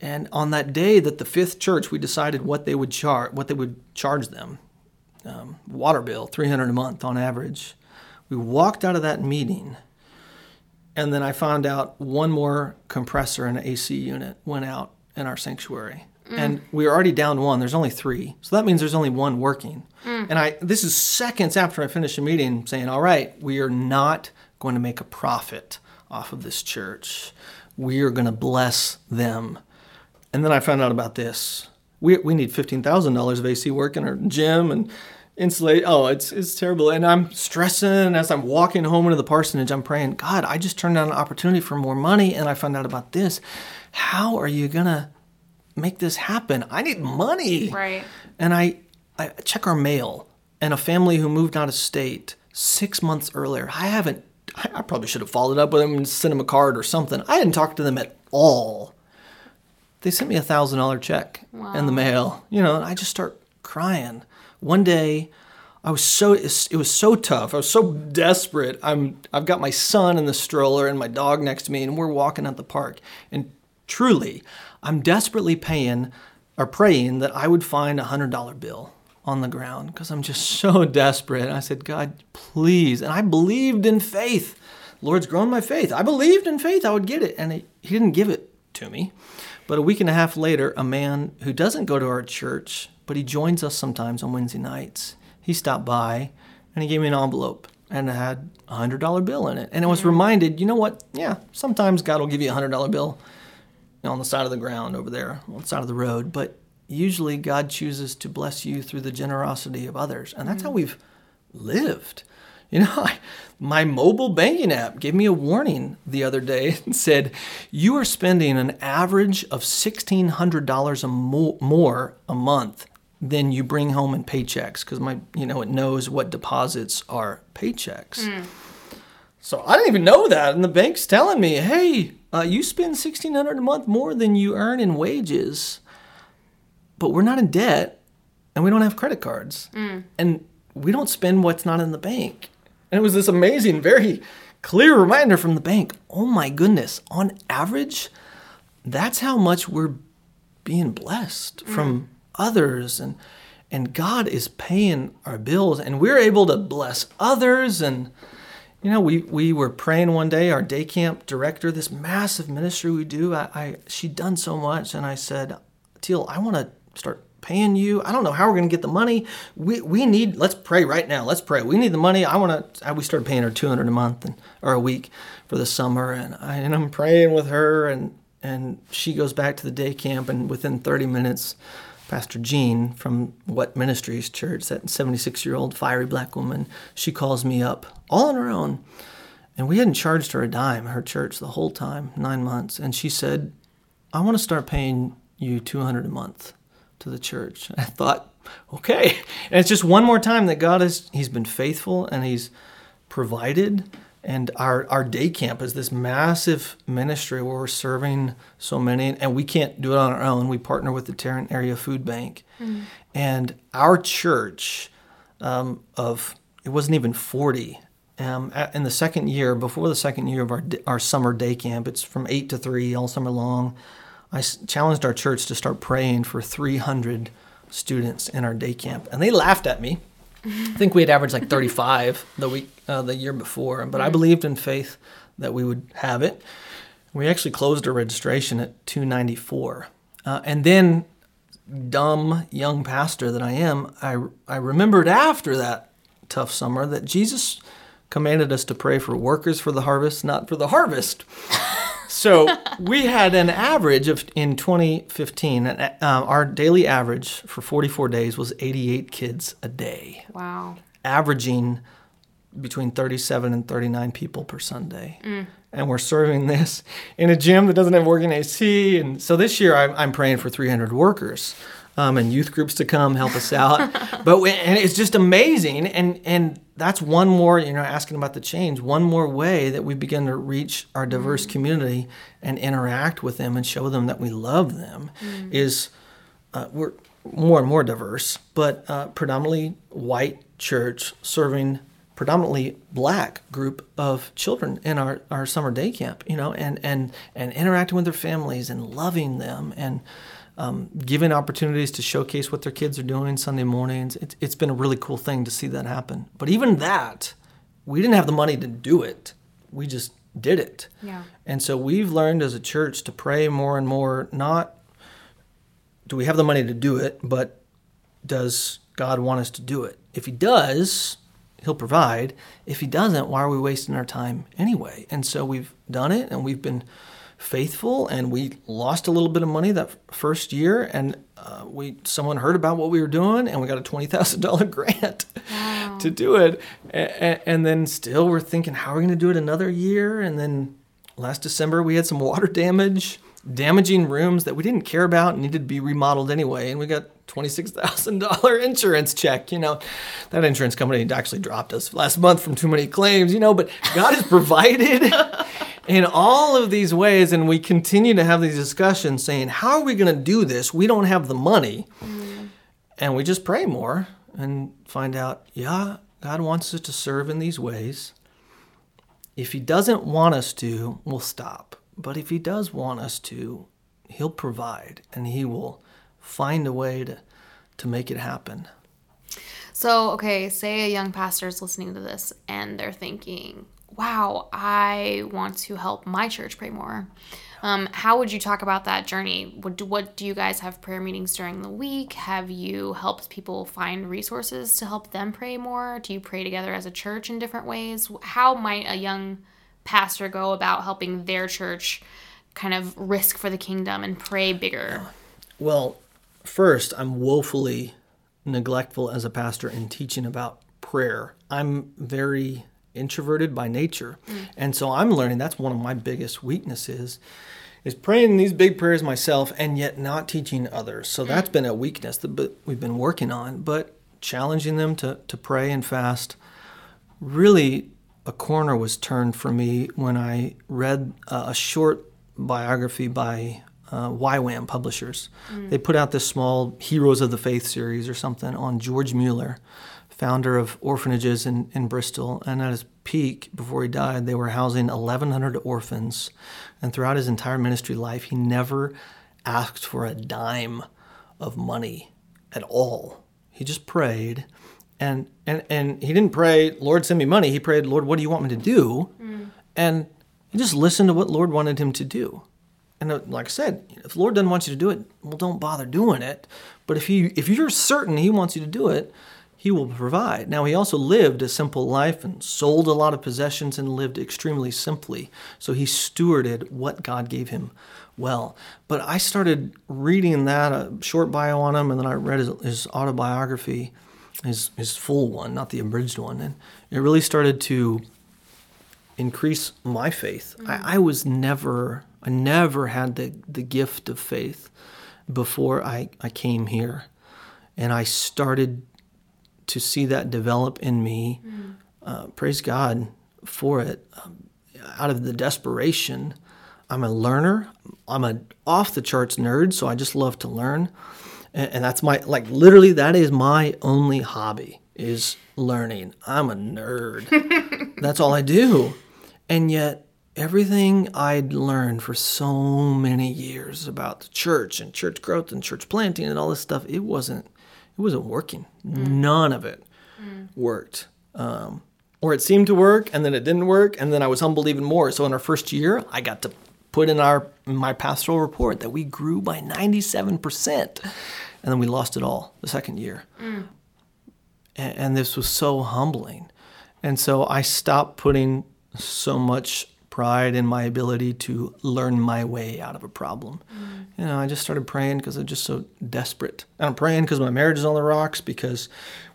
And on that day that the fifth church, we decided what they would charge, what they would charge them, um, water bill, three hundred a month on average. We walked out of that meeting, and then I found out one more compressor and AC unit went out in our sanctuary, mm. and we're already down one. There's only three, so that means there's only one working. Mm. And I this is seconds after I finish the meeting, saying, "All right, we are not going to make a profit off of this church. We are going to bless them." And then I found out about this. We, we need $15,000 of AC work in our gym and insulate. Oh, it's, it's terrible. And I'm stressing as I'm walking home into the parsonage. I'm praying, God, I just turned down an opportunity for more money and I found out about this. How are you going to make this happen? I need money. Right. And I, I check our mail and a family who moved out of state six months earlier. I haven't, I probably should have followed up with them and sent them a card or something. I hadn't talked to them at all they sent me a thousand dollar check wow. in the mail. You know, and I just start crying. One day, I was so it was so tough. I was so desperate. I'm I've got my son in the stroller and my dog next to me, and we're walking at the park. And truly, I'm desperately paying or praying that I would find a hundred dollar bill on the ground because I'm just so desperate. And I said, God, please. And I believed in faith. Lord's grown my faith. I believed in faith I would get it, and he, he didn't give it to me. But a week and a half later, a man who doesn't go to our church, but he joins us sometimes on Wednesday nights, he stopped by and he gave me an envelope and it had a hundred dollar bill in it. And I was mm-hmm. reminded, you know what? Yeah, sometimes God will give you a hundred dollar bill on the side of the ground over there, on the side of the road. But usually God chooses to bless you through the generosity of others. And that's mm-hmm. how we've lived. You know, I, my mobile banking app gave me a warning the other day and said, You are spending an average of $1,600 a mo- more a month than you bring home in paychecks because my, you know, it knows what deposits are paychecks. Mm. So I didn't even know that. And the bank's telling me, Hey, uh, you spend 1600 a month more than you earn in wages, but we're not in debt and we don't have credit cards. Mm. And we don't spend what's not in the bank. And it was this amazing, very clear reminder from the bank oh my goodness, on average, that's how much we're being blessed mm. from others. And, and God is paying our bills, and we're able to bless others. And, you know, we, we were praying one day, our day camp director, this massive ministry we do, I, I she'd done so much. And I said, Teal, I want to start paying you. I don't know how we're going to get the money. We, we need, let's pray right now. Let's pray. We need the money. I want to, we started paying her 200 a month and, or a week for the summer. And, I, and I'm praying with her and, and she goes back to the day camp and within 30 minutes, Pastor Jean from What Ministries Church, that 76 year old fiery black woman, she calls me up all on her own. And we hadn't charged her a dime, her church, the whole time, nine months. And she said, I want to start paying you 200 a month to the church. I thought, okay. And it's just one more time that God has He's been faithful and He's provided. And our, our day camp is this massive ministry where we're serving so many, and we can't do it on our own. We partner with the Tarrant Area Food Bank. Mm. And our church um, of, it wasn't even 40. Um, in the second year, before the second year of our, our summer day camp, it's from 8 to 3 all summer long. I challenged our church to start praying for 300 students in our day camp, and they laughed at me. I think we had averaged like 35 the week uh, the year before, but I believed in faith that we would have it. We actually closed our registration at 294, uh, and then dumb young pastor that I am, I I remembered after that tough summer that Jesus commanded us to pray for workers for the harvest, not for the harvest. So we had an average of in 2015. Uh, our daily average for 44 days was 88 kids a day. Wow. Averaging between 37 and 39 people per Sunday. Mm. And we're serving this in a gym that doesn't have working AC. And so this year I'm, I'm praying for 300 workers um, and youth groups to come help us out. but we, and it's just amazing. And and that's one more, you know, asking about the change. One more way that we begin to reach our diverse mm. community and interact with them and show them that we love them mm. is uh, we're more and more diverse, but uh, predominantly white church serving predominantly black group of children in our, our summer day camp, you know, and, and, and interacting with their families and loving them and um, giving opportunities to showcase what their kids are doing Sunday mornings. It, it's been a really cool thing to see that happen. But even that, we didn't have the money to do it. We just did it. Yeah. And so we've learned as a church to pray more and more, not do we have the money to do it, but does God want us to do it? If He does, He'll provide. If He doesn't, why are we wasting our time anyway? And so we've done it and we've been faithful and we lost a little bit of money that first year and uh, we someone heard about what we were doing and we got a $20,000 grant wow. to do it. And, and then still we're thinking how are we going to do it another year? And then last December we had some water damage damaging rooms that we didn't care about and needed to be remodeled anyway and we got $26,000 insurance check you know. That insurance company actually dropped us last month from too many claims you know but God has provided in all of these ways, and we continue to have these discussions saying, How are we going to do this? We don't have the money. Mm. And we just pray more and find out, yeah, God wants us to serve in these ways. If He doesn't want us to, we'll stop. But if He does want us to, He'll provide and He will find a way to, to make it happen. So, okay, say a young pastor is listening to this and they're thinking, wow, I want to help my church pray more. Um, how would you talk about that journey? What do, what do you guys have prayer meetings during the week? Have you helped people find resources to help them pray more? Do you pray together as a church in different ways? How might a young pastor go about helping their church kind of risk for the kingdom and pray bigger? Well, first, I'm woefully neglectful as a pastor in teaching about prayer. I'm very introverted by nature. Mm. And so I'm learning that's one of my biggest weaknesses is praying these big prayers myself and yet not teaching others. So that's been a weakness that we've been working on, but challenging them to, to pray and fast. Really, a corner was turned for me when I read a short biography by uh, YWAM Publishers. Mm. They put out this small Heroes of the Faith series or something on George Mueller founder of orphanages in, in Bristol. And at his peak, before he died, they were housing 1,100 orphans. And throughout his entire ministry life, he never asked for a dime of money at all. He just prayed. And, and, and he didn't pray, Lord, send me money. He prayed, Lord, what do you want me to do? Mm. And he just listened to what Lord wanted him to do. And uh, like I said, if the Lord doesn't want you to do it, well, don't bother doing it. But if he if you're certain He wants you to do it, he will provide. Now, he also lived a simple life and sold a lot of possessions and lived extremely simply. So he stewarded what God gave him well. But I started reading that, a short bio on him, and then I read his, his autobiography, his, his full one, not the abridged one. And it really started to increase my faith. Mm-hmm. I, I was never, I never had the, the gift of faith before I, I came here. And I started to see that develop in me. Mm. Uh, praise God for it. Um, out of the desperation, I'm a learner. I'm a off the charts nerd, so I just love to learn, and, and that's my like literally that is my only hobby is learning. I'm a nerd. that's all I do, and yet everything I'd learned for so many years about the church and church growth and church planting and all this stuff, it wasn't it wasn't working. Mm. None of it mm. worked. Um, or it seemed to work and then it didn't work and then I was humbled even more. So in our first year, I got to put in our my pastoral report that we grew by 97% and then we lost it all the second year. Mm. And, and this was so humbling. And so I stopped putting so much pride in my ability to learn my way out of a problem. Mm. You know, I just started praying because I'm just so desperate. And I'm praying because my marriage is on the rocks because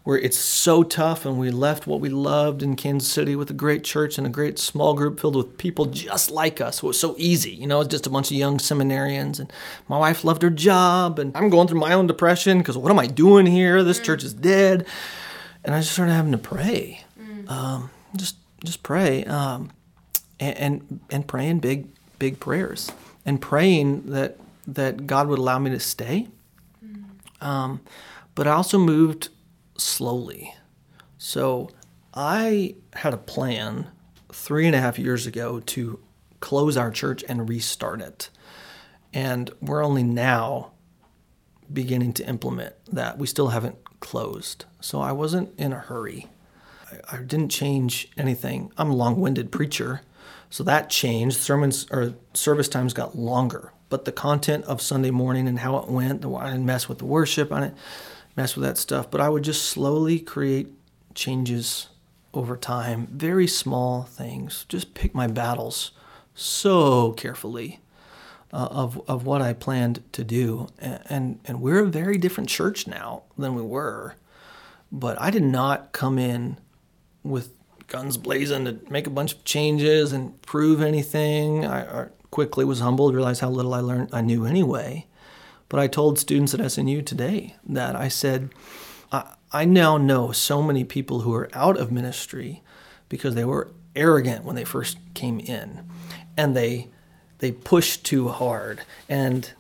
where it's so tough and we left what we loved in Kansas City with a great church and a great small group filled with people just like us. It was so easy, you know, it's just a bunch of young seminarians and my wife loved her job and I'm going through my own depression because what am I doing here? This mm. church is dead. And I just started having to pray. Mm. Um, just just pray. Um, and, and, and praying big big prayers and praying that that God would allow me to stay. Um, but I also moved slowly. So I had a plan three and a half years ago to close our church and restart it. And we're only now beginning to implement that. We still haven't closed. So I wasn't in a hurry. I, I didn't change anything. I'm a long winded preacher. So that changed. Sermons or service times got longer. But the content of Sunday morning and how it went, I didn't mess with the worship, I didn't mess with that stuff. But I would just slowly create changes over time, very small things. Just pick my battles so carefully uh, of, of what I planned to do. And, and, and we're a very different church now than we were. But I did not come in with guns blazing to make a bunch of changes and prove anything. I, I quickly was humbled, realized how little I learned I knew anyway. But I told students at SNU today that I said, I, I now know so many people who are out of ministry because they were arrogant when they first came in and they they pushed too hard and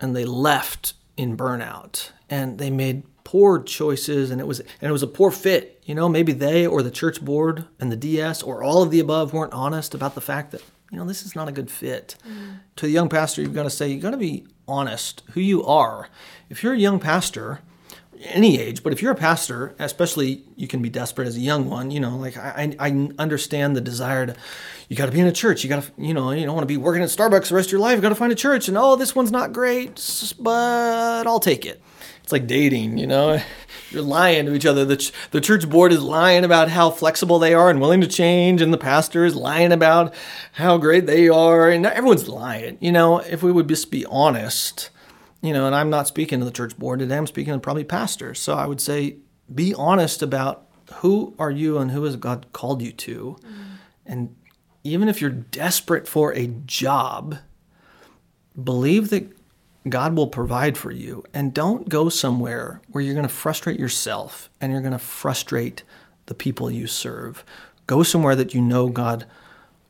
and they left in burnout and they made poor choices and it was and it was a poor fit you know maybe they or the church board and the ds or all of the above weren't honest about the fact that you know this is not a good fit mm. to the young pastor you've got to say you've got to be honest who you are if you're a young pastor any age, but if you're a pastor, especially you can be desperate as a young one, you know, like I, I understand the desire to, you got to be in a church. You got to, you know, you don't want to be working at Starbucks the rest of your life. You got to find a church and, oh, this one's not great, but I'll take it. It's like dating, you know, you're lying to each other. The, ch- the church board is lying about how flexible they are and willing to change. And the pastor is lying about how great they are. And everyone's lying, you know, if we would just be honest, you know, and I'm not speaking to the church board today. I'm speaking to probably pastors. So I would say be honest about who are you and who has God called you to. Mm. And even if you're desperate for a job, believe that God will provide for you and don't go somewhere where you're going to frustrate yourself and you're going to frustrate the people you serve. Go somewhere that you know God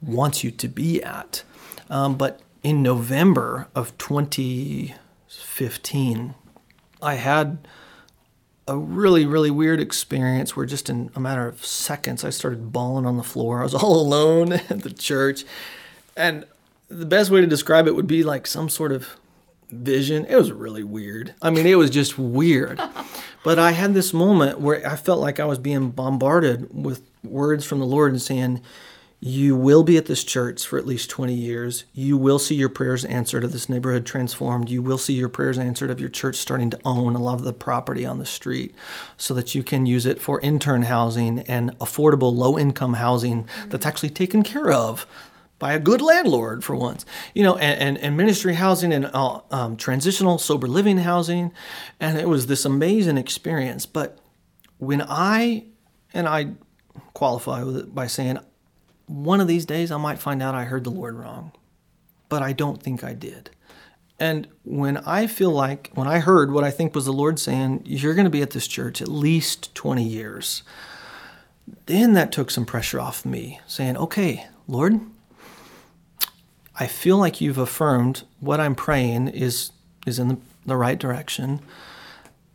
wants you to be at. Um, but in November of 2015, I had a really, really weird experience where just in a matter of seconds I started bawling on the floor. I was all alone at the church. And the best way to describe it would be like some sort of vision. It was really weird. I mean, it was just weird. but I had this moment where I felt like I was being bombarded with words from the Lord and saying, you will be at this church for at least 20 years. You will see your prayers answered of this neighborhood transformed. You will see your prayers answered of your church starting to own a lot of the property on the street so that you can use it for intern housing and affordable low income housing that's mm-hmm. actually taken care of by a good landlord for once, you know, and, and, and ministry housing and uh, um, transitional sober living housing. And it was this amazing experience. But when I, and I qualify with it by saying, one of these days I might find out I heard the Lord wrong, but I don't think I did. And when I feel like, when I heard what I think was the Lord saying, you're going to be at this church at least 20 years, then that took some pressure off me, saying, okay, Lord, I feel like you've affirmed what I'm praying is, is in the, the right direction,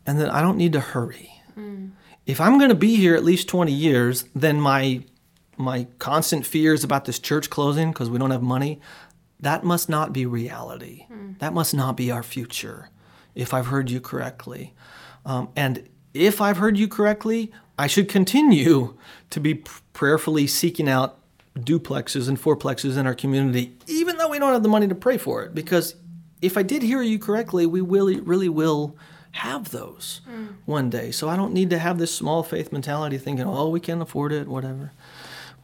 and that I don't need to hurry. Mm. If I'm going to be here at least 20 years, then my my constant fears about this church closing because we don't have money, that must not be reality. Mm. That must not be our future, if I've heard you correctly. Um, and if I've heard you correctly, I should continue to be prayerfully seeking out duplexes and fourplexes in our community, even though we don't have the money to pray for it. Because if I did hear you correctly, we really, really will have those mm. one day. So I don't need to have this small faith mentality thinking, oh, we can afford it, whatever.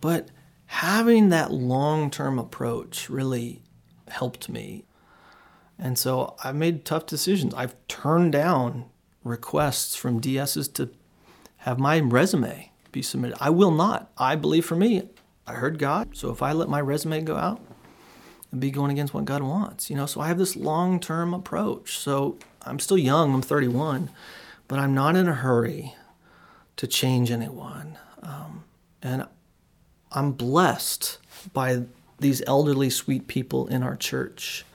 But having that long term approach really helped me. And so I've made tough decisions. I've turned down requests from DSs to have my resume be submitted. I will not. I believe for me, I heard God. So if I let my resume go out, and be going against what God wants, you know. So I have this long term approach. So I'm still young, I'm 31, but I'm not in a hurry to change anyone. Um, and I'm blessed by these elderly, sweet people in our church.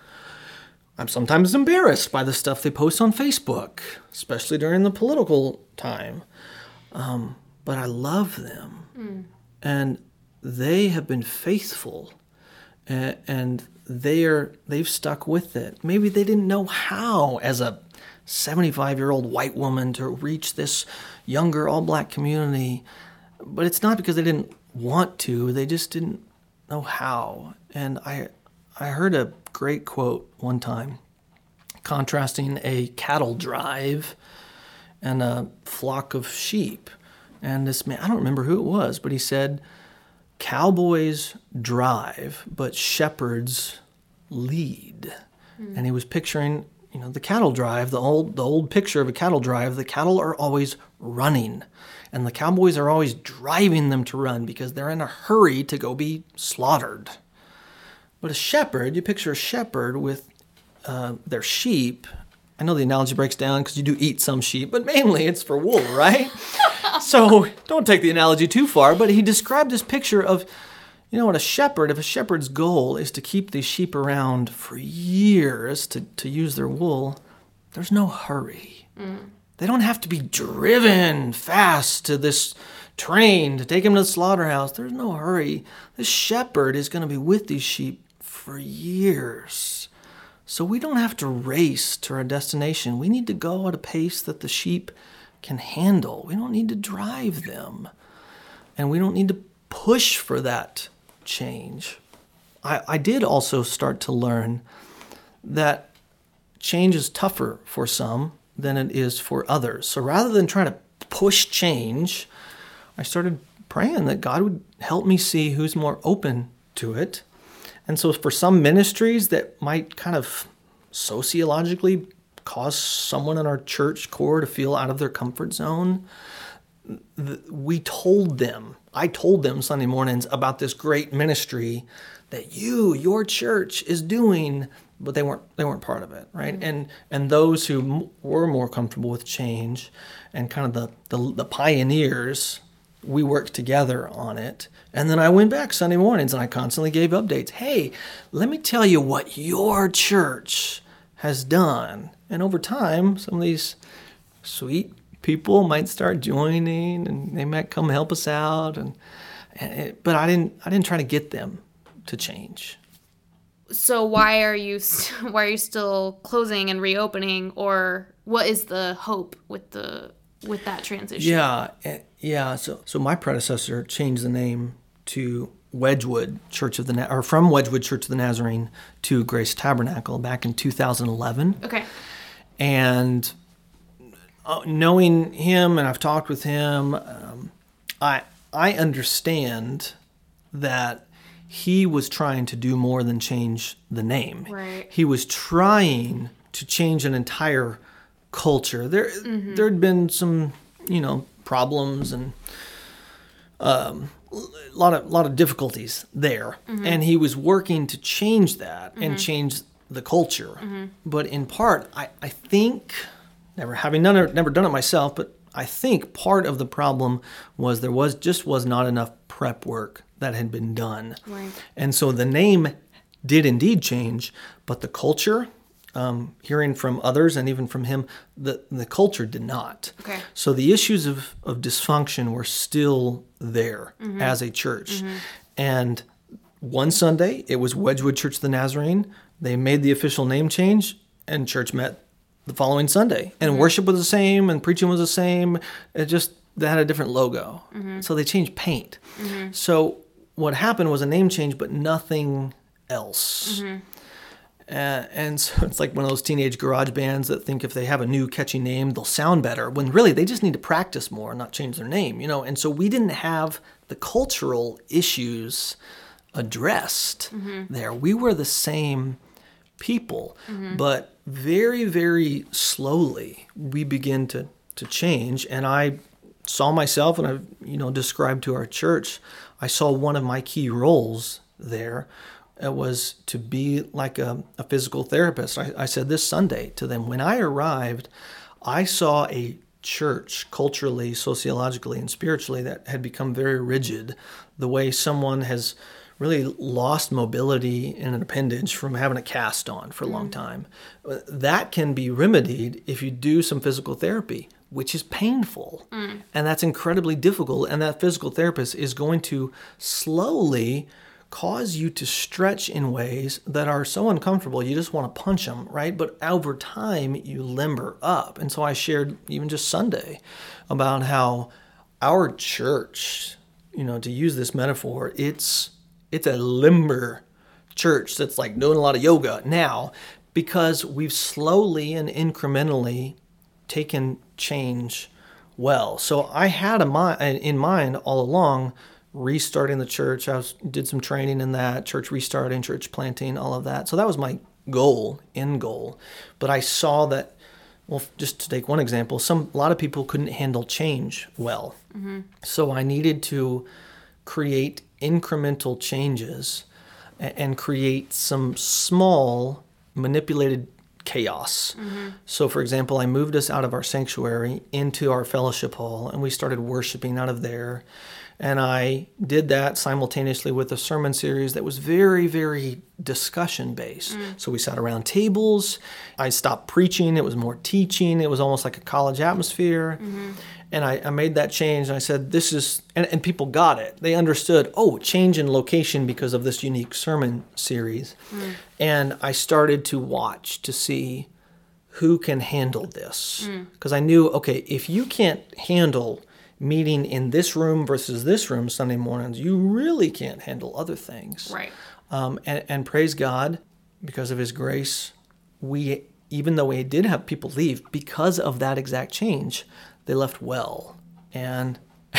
I'm sometimes embarrassed by the stuff they post on Facebook, especially during the political time. Um, but I love them. And they have been faithful and, and they are they've stuck with it. Maybe they didn't know how as a 75 year old white woman to reach this younger all black community, but it's not because they didn't want to, they just didn't know how. And I I heard a great quote one time contrasting a cattle drive and a flock of sheep. And this man, I don't remember who it was, but he said, Cowboys drive, but shepherds lead. And he was picturing, you know, the cattle drive, the old the old picture of a cattle drive, the cattle are always running. And the cowboys are always driving them to run because they're in a hurry to go be slaughtered. But a shepherd, you picture a shepherd with uh, their sheep. I know the analogy breaks down because you do eat some sheep, but mainly it's for wool, right? so don't take the analogy too far. But he described this picture of, you know, what a shepherd, if a shepherd's goal is to keep these sheep around for years to, to use their wool, there's no hurry. They don't have to be driven fast to this train to take them to the slaughterhouse. There's no hurry. This shepherd is going to be with these sheep for years. So we don't have to race to our destination. We need to go at a pace that the sheep can handle. We don't need to drive them. And we don't need to push for that change. I, I did also start to learn that change is tougher for some than it is for others. So rather than trying to push change, I started praying that God would help me see who's more open to it. And so for some ministries that might kind of sociologically cause someone in our church core to feel out of their comfort zone, we told them, I told them Sunday mornings about this great ministry that you, your church is doing, but they weren't they weren't part of it, right? Mm-hmm. And and those who m- were more comfortable with change and kind of the, the the pioneers, we worked together on it. And then I went back Sunday mornings and I constantly gave updates. Hey, let me tell you what your church has done. And over time, some of these sweet people might start joining and they might come help us out and, and it, but I didn't I didn't try to get them to change. So why are you st- why are you still closing and reopening or what is the hope with the with that transition? Yeah, eh, yeah. So so my predecessor changed the name to Wedgwood Church of the Na- or from Wedgwood Church of the Nazarene to Grace Tabernacle back in 2011. Okay. And uh, knowing him and I've talked with him, um, I I understand that he was trying to do more than change the name. Right. He was trying to change an entire culture. There there had been some you know problems and um, a lot of lot of difficulties there, and he was working to change that and change the culture. But in part, I, I think never having done it, never done it myself, but I think part of the problem was there was just was not enough prep work that had been done, Right. and so the name did indeed change, but the culture. Um, hearing from others and even from him, the, the culture did not. Okay. So the issues of, of dysfunction were still there as a church. And one Sunday, it was Wedgwood Church of the Nazarene. They made the official name change, and church met the following Sunday. And mm-hmm. worship was the same, and preaching was the same. It just they had a different logo. Mm-hmm. So they changed paint. Mm-hmm. So what happened was a name change, but nothing else. Uh, and so it's like one of those teenage garage bands that think if they have a new catchy name, they'll sound better. When really they just need to practice more and not change their name, you know. And so we didn't have the cultural issues addressed there. We were the same people, mm-hmm. but very, very slowly we begin to to change. And I saw myself, and I've you know described to our church, I saw one of my key roles there it was to be like a, a physical therapist. I, I said this Sunday to them when I arrived, I saw a church culturally, sociologically, and spiritually that had become very rigid. The way someone has really lost mobility in an appendage from having a cast on for a long mm. time. That can be remedied if you do some physical therapy. which is painful. Mm. And that's incredibly difficult. And that physical therapist is going to slowly cause you to stretch in ways that are so uncomfortable you just want to punch them, right? But over time, you limber up. And so I shared even just Sunday about how our church, you know, to use this metaphor, it's it's a limber church that's like doing a lot of yoga now because we've slowly and incrementally taken change well. So I had a mi- in mind all along restarting the church. I was, did some training in that, church restarting, church planting, all of that. So that was my goal, end goal. But I saw that, well, just to take one example, some a lot of people couldn't handle change well. Mm-hmm. So I needed to create incremental changes and create some small manipulated chaos. Mm-hmm. So, for example, I moved us out of our sanctuary into our fellowship hall and we started worshiping out of there. And I did that simultaneously with a sermon series that was very, very discussion based. Mm. So we sat around tables. I stopped preaching. It was more teaching. It was almost like a college atmosphere. Mm-hmm. And I, I made that change. And I said, this is, and, and people got it. They understood, oh, change in location because of this unique sermon series. And I started to watch to see who can handle this. Because I knew, okay, if you can't handle meeting in this room versus this room Sunday mornings, you really can't handle other things. Right. Um, and, and praise God, because of His grace, we, even though we did have people leave, because of that exact change, they left well. And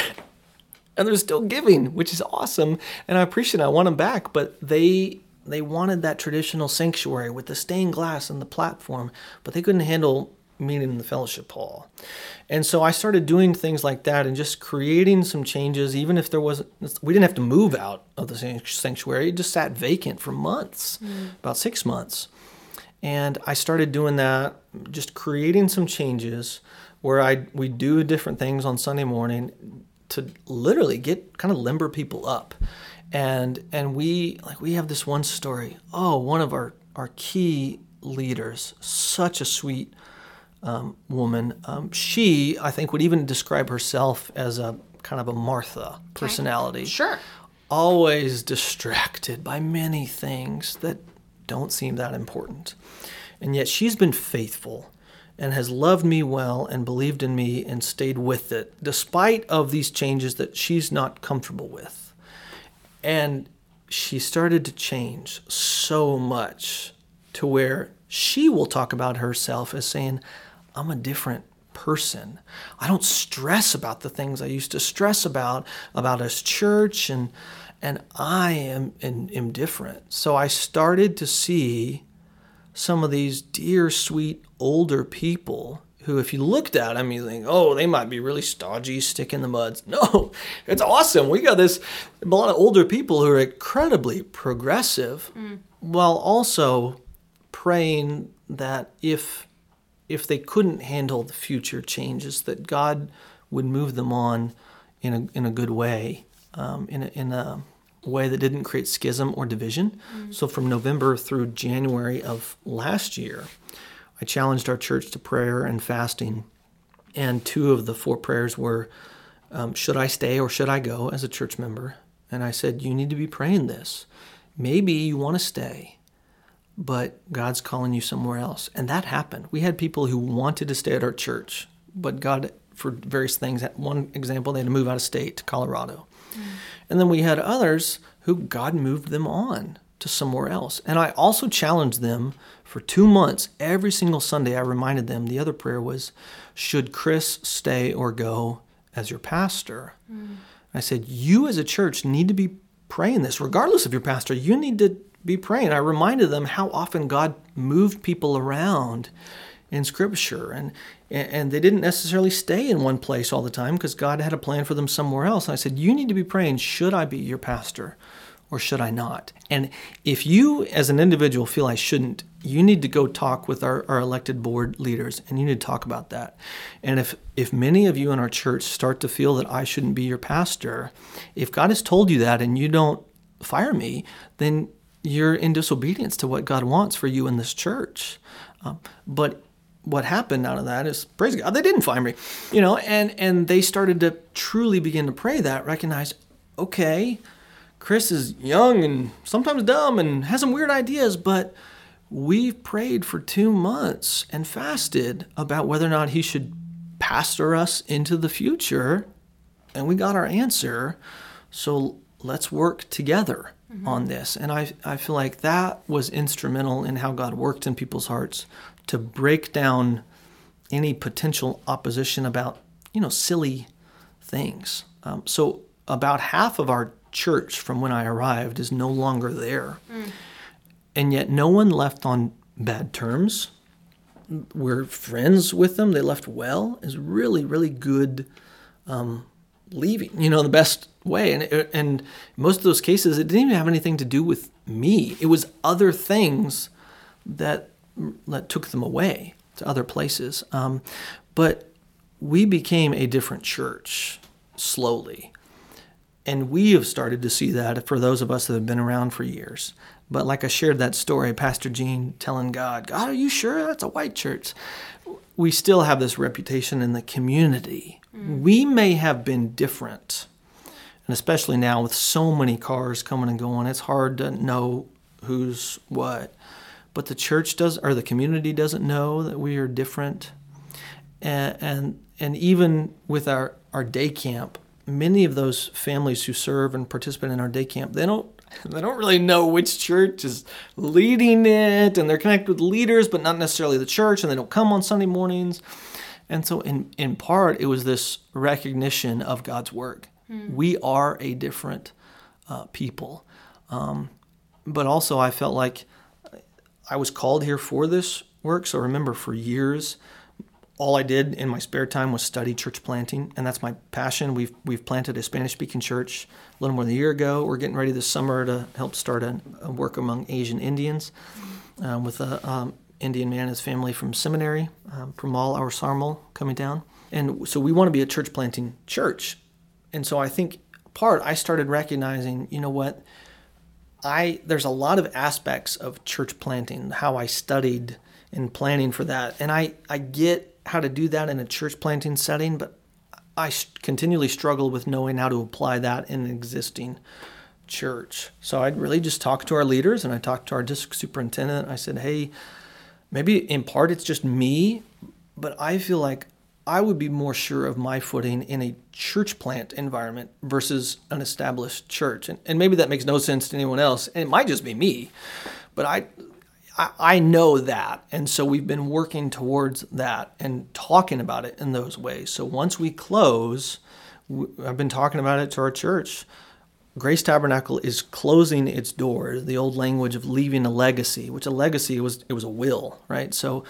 and they're still giving, which is awesome. And I appreciate it. I want them back, but they they wanted that traditional sanctuary with the stained glass and the platform, but they couldn't handle meeting in the fellowship hall. And so I started doing things like that and just creating some changes, even if there wasn't, we didn't have to move out of the sanctuary. It just sat vacant for months, mm. about six months. And I started doing that, just creating some changes where I we do different things on Sunday morning to literally get kind of limber people up. And and we like we have this one story. Oh, one of our our key leaders, such a sweet um, woman. Um, she, I think, would even describe herself as a kind of a Martha personality Sure. always distracted by many things that don't seem that important. And yet she's been faithful and has loved me well and believed in me and stayed with it despite of these changes that she's not comfortable with. And she started to change so much to where she will talk about herself as saying, I'm a different person. I don't stress about the things I used to stress about about us church and and I am, am, am different. So I started to see some of these dear, sweet older people who, if you looked at them, you think, oh, they might be really stodgy, stick in the muds. No, it's awesome. We got this a lot of older people who are incredibly progressive, while also praying that if if they couldn't handle the future changes, that God would move them on in a in a good way, um, in a, in a way that didn't create schism or division. So from November through January of last year, I challenged our church to prayer and fasting, and two of the four prayers were, um, "Should I stay or should I go?" As a church member, and I said, "You need to be praying this. Maybe you want to stay." but God's calling you somewhere else. And that happened. We had people who wanted to stay at our church, but God, for various things, one example, they had to move out of state to Colorado. And then we had others who God moved them on to somewhere else. And I also challenged them for two months. Every single Sunday, I reminded them the other prayer was, Should Chris stay or go as your pastor? Mm. I said, You as a church need to be praying this, regardless of your pastor. You need to be praying. I reminded them how often God moved people around in Scripture, and and they didn't necessarily stay in one place all the time because God had a plan for them somewhere else. And I said, you need to be praying. Should I be your pastor, or should I not? And if you, as an individual, feel I shouldn't, you need to go talk with our, our elected board leaders, and you need to talk about that. And if if many of you in our church start to feel that I shouldn't be your pastor, if God has told you that and you don't fire me, then you're in disobedience to what God wants for you in this church. Um, but what happened out of that is praise God they didn't find me, you know, and and they started to truly begin to pray that recognize, okay, Chris is young and sometimes dumb and has some weird ideas, but we've prayed for two months and fasted about whether or not he should pastor us into the future, and we got our answer. So let's work together mm-hmm. on this. And I, I feel like that was instrumental in how God worked in people's hearts to break down any potential opposition about, you know, silly things. Um, so about half of our church from when I arrived is no longer there. Mm. And yet no one left on bad terms. We're friends with them. They left well. Is really, really good um, leaving, you know, the best way. And, and most of those cases, it didn't even have anything to do with me. It was other things that, that took them away to other places. Um, but we became a different church slowly. And we have started to see that for those of us that have been around for years. But like I shared that story, Pastor Gene telling God, God, are you sure that's a white church? We still have this reputation in the community. Mm. We may have been different. And especially now with so many cars coming and going, it's hard to know who's what. But the church does, or the community doesn't know that we are different. And, and, and even with our, our day camp, many of those families who serve and participate in our day camp, they don't they don't really know which church is leading it, and they're connected with leaders, but not necessarily the church, and they don't come on Sunday mornings. And so, in in part, it was this recognition of God's work. Mm. We are a different uh, people, um, but also I felt like I was called here for this work. So remember, for years all I did in my spare time was study church planting, and that's my passion. We've we've planted a Spanish-speaking church a little more than a year ago. We're getting ready this summer to help start a, a work among Asian Indians um, with a um, Indian man and his family from seminary, um, from all our Sarmal coming down, and so we want to be a church planting church. And so I think part I started recognizing, you know what, I there's a lot of aspects of church planting, how I studied and planning for that, and I I get how to do that in a church planting setting, but I continually struggle with knowing how to apply that in an existing church. So I'd really just talk to our leaders and I talked to our district superintendent. I said, hey, maybe in part it's just me, but I feel like I would be more sure of my footing in a church plant environment versus an established church. And, and maybe that makes no sense to anyone else. And it might just be me, but I I, know that. And so we've been working towards that and talking about it in those ways. So once we close, I've been talking about it to our church. Grace Tabernacle is closing its doors, the old language of leaving a legacy, which a legacy was it was a will, right? So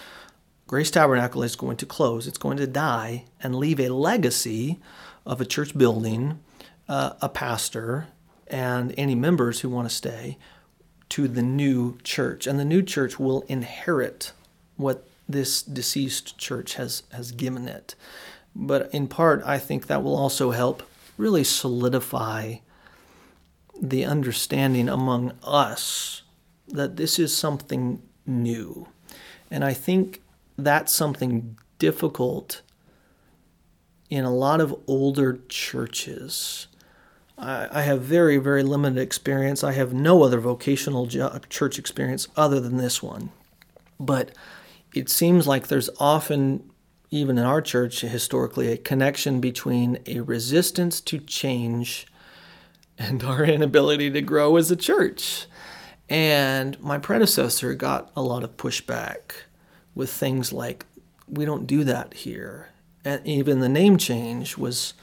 Grace Tabernacle is going to close, it's going to die and leave a legacy of a church building, uh, a pastor, and any members who want to stay to the new church. And the new church will inherit what this deceased church has, has given it. But in part, I think that will also help really solidify the understanding among us that this is something new. And I think that's something difficult in a lot of older churches I, have very, very limited experience. I have no other vocational church experience other than this one. But it seems like there's often, even in our church historically, a connection between a resistance to change and our inability to grow as a church. And my predecessor got a lot of pushback with things like, we don't do that here. And even the name change was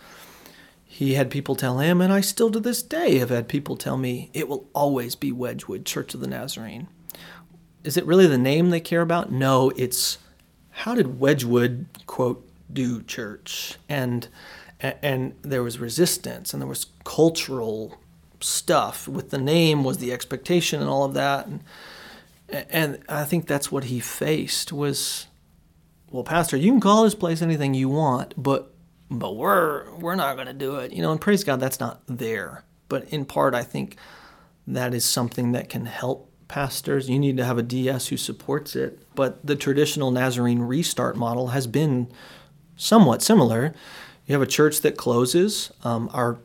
he had people tell him, and I still to this day have had people tell me, it will always be Wedgwood Church of the Nazarene. Is it really the name they care about? No, it's how did Wedgwood, quote, do church? And and there was resistance and there was cultural stuff with the name was the expectation and all of that and and I think that's what he faced was well pastor you can call this place anything you want but but we're we're not going to do it you know and praise god that's not there but in part i think that is something that can help pastors. You need to have a DS who supports it. But the traditional Nazarene restart model has been somewhat similar. You have a church that closes. Um, our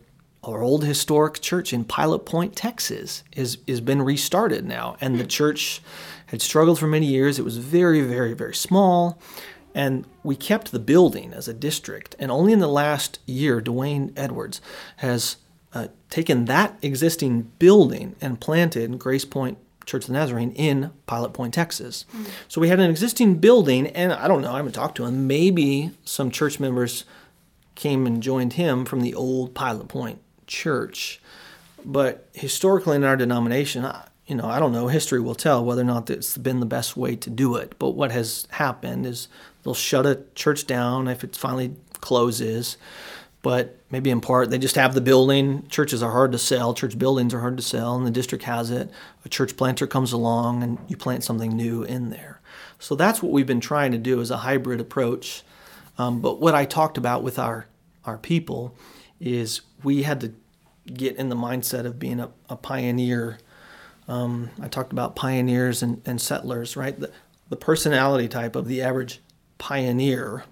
our old historic church in Pilot Point, Texas, is is been restarted now, and the church had struggled for many years. It was very, very, very small, and we kept the building as a district. And only in the last year, Dwayne Edwards has uh, taken that existing building and planted Grace Point Church of the Nazarene in Pilot Point, Texas. Mm. So we had an existing building, and I don't know, I haven't talked to him. Maybe some church members came and joined him from the old Pilot Point church. But historically in our denomination, you know, I don't know, history will tell whether or not it's been the best way to do it. But what has happened is they'll shut a church down if it finally closes. But maybe in part, they just have the building. Churches are hard to sell, church buildings are hard to sell, and the district has it. A church planter comes along and you plant something new in there. So that's what we've been trying to do as a hybrid approach. Um, but what I talked about with our, our people is we had to get in the mindset of being a, a pioneer. Um, I talked about pioneers and, and settlers, right? The, the personality type of the average pioneer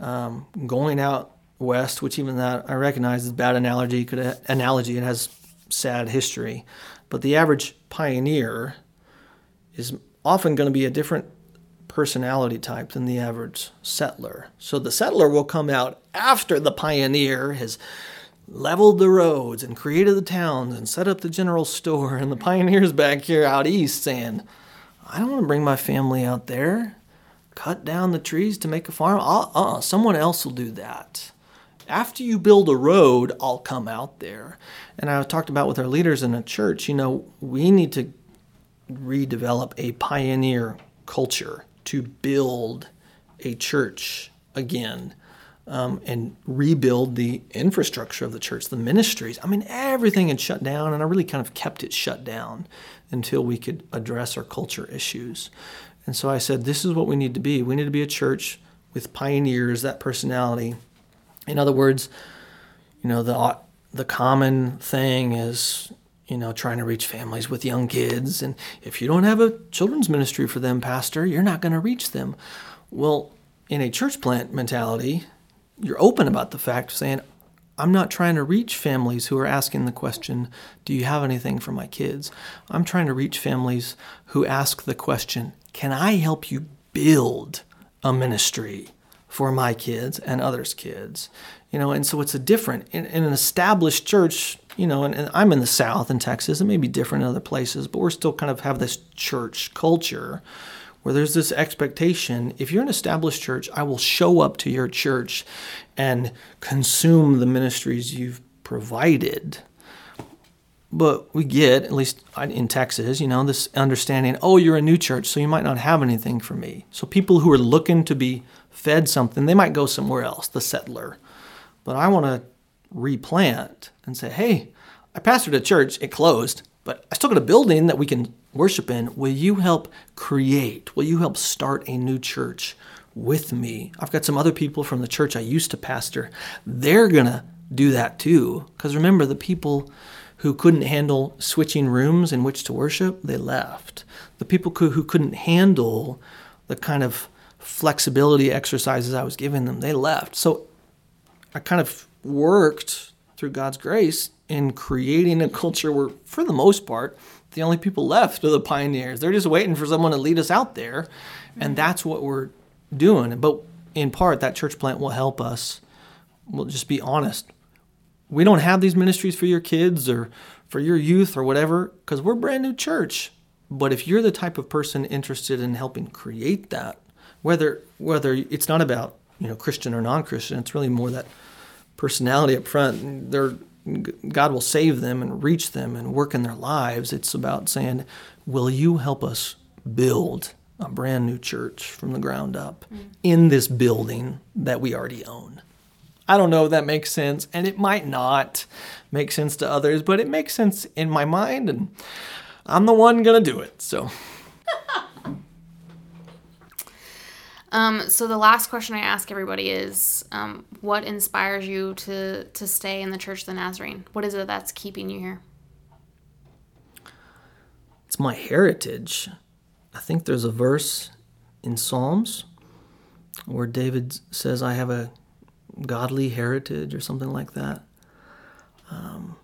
um, going out west, which even that I recognize is bad analogy. Could analogy it has sad history, but the average pioneer is often going to be a different personality type than the average settler. So the settler will come out after the pioneer has leveled the roads and created the towns and set up the general store. And the pioneers back here out east saying, I don't want to bring my family out there, cut down the trees to make a farm. Uh uh, someone else will do that. After you build a road, I'll come out there. And I talked about with our leaders in the church, you know, we need to redevelop a pioneer culture to build a church again um, and rebuild the infrastructure of the church, the ministries. I mean, everything had shut down, and I really kind of kept it shut down until we could address our culture issues. And so I said, this is what we need to be. We need to be a church with pioneers, that personality. In other words, you know, the the common thing is, you know, trying to reach families with young kids, and if you don't have a children's ministry for them, pastor, you're not going to reach them. Well, in a church plant mentality, you're open about the fact of saying, I'm not trying to reach families who are asking the question, Do you have anything for my kids? I'm trying to reach families who ask the question, Can I help you build a ministry for my kids and others' kids? You know, and so it's a different, in, in an established church, you know, and, and, I'm in the South in Texas, it may be different in other places, but we're still kind of have this church culture where there's this expectation if you're an established church, I will show up to your church and consume the ministries you've provided. But we get, at least in Texas, you know, this understanding oh, you're a new church, so you might not have anything for me. So people who are looking to be fed something, they might go somewhere else, the settler. But I want to replant and say, hey, I pastored a church, it closed, but I still got a building that we can worship in, will you help create? Will you help start a new church with me? I've got some other people from the church I used to pastor. They're going to do that too. Because remember, the people who couldn't handle switching rooms in which to worship, they left. The people who couldn't handle the kind of flexibility exercises I was giving them, they left. So I kind of worked through God's grace in creating a culture where, for the most part, the only people left are the pioneers. They're just waiting for someone to lead us out there. And mm-hmm. that's what we're doing. But in part, that church plant will help us. We'll just be honest. We don't have these ministries for your kids or for your youth or whatever because we're a brand new church. But if you're the type of person interested in helping create that, whether whether it's not about you know Christian or non-Christian, it's really more that personality up front. They're God will save them and reach them and work in their lives. It's about saying, Will you help us build a brand new church from the ground up mm. in this building that we already own? I don't know if that makes sense, and it might not make sense to others, but it makes sense in my mind, and I'm the one gonna do it. So. Um, so the last question I ask everybody is, um, what inspires you to to stay in the Church of the Nazarene? What is it that's keeping you here? it's my heritage. I think there's a verse in Psalms where David says, I have a godly heritage or something like that. Um,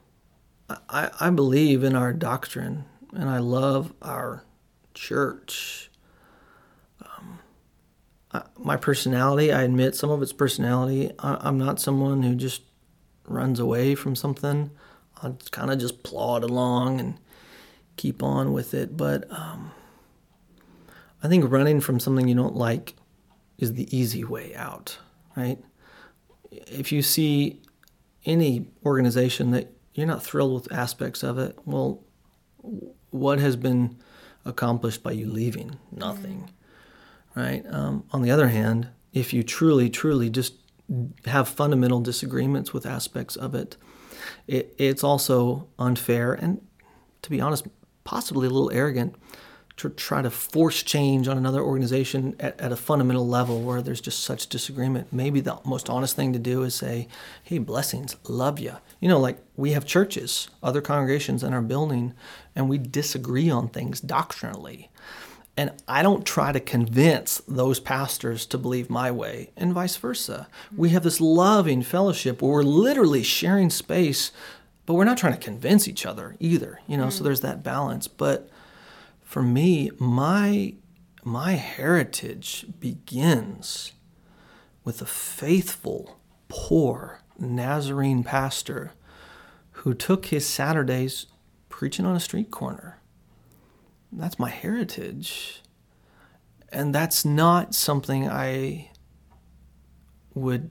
I, I believe in our doctrine and I love our church. I, my personality, I admit some of its personality. I, I'm not someone who just runs away from something. I'll kind of just plod along and keep on with it. But um, I think running from something you don't like is the easy way out, right? If you see any organization that you're not thrilled with aspects of it, well, what has been accomplished by you leaving? Nothing, mm-hmm. Right? Um, on the other hand, if you truly, truly just have fundamental disagreements with aspects of it, it it's also unfair and, to be honest, possibly a little arrogant to try to force change on another organization at, at, a fundamental level where there's just such disagreement. Maybe the most honest thing to do is say, hey, blessings, love you. You know, like we have churches, other congregations in our building, and we disagree on things doctrinally. And I don't try to convince those pastors to believe my way, and vice versa. We have this loving fellowship where we're literally sharing space, but we're not trying to convince each other either, you know, mm. so there's that balance. But for me, my my heritage begins with a faithful, poor Nazarene pastor who took his Saturdays preaching on a street corner. That's my heritage. And that's not something I would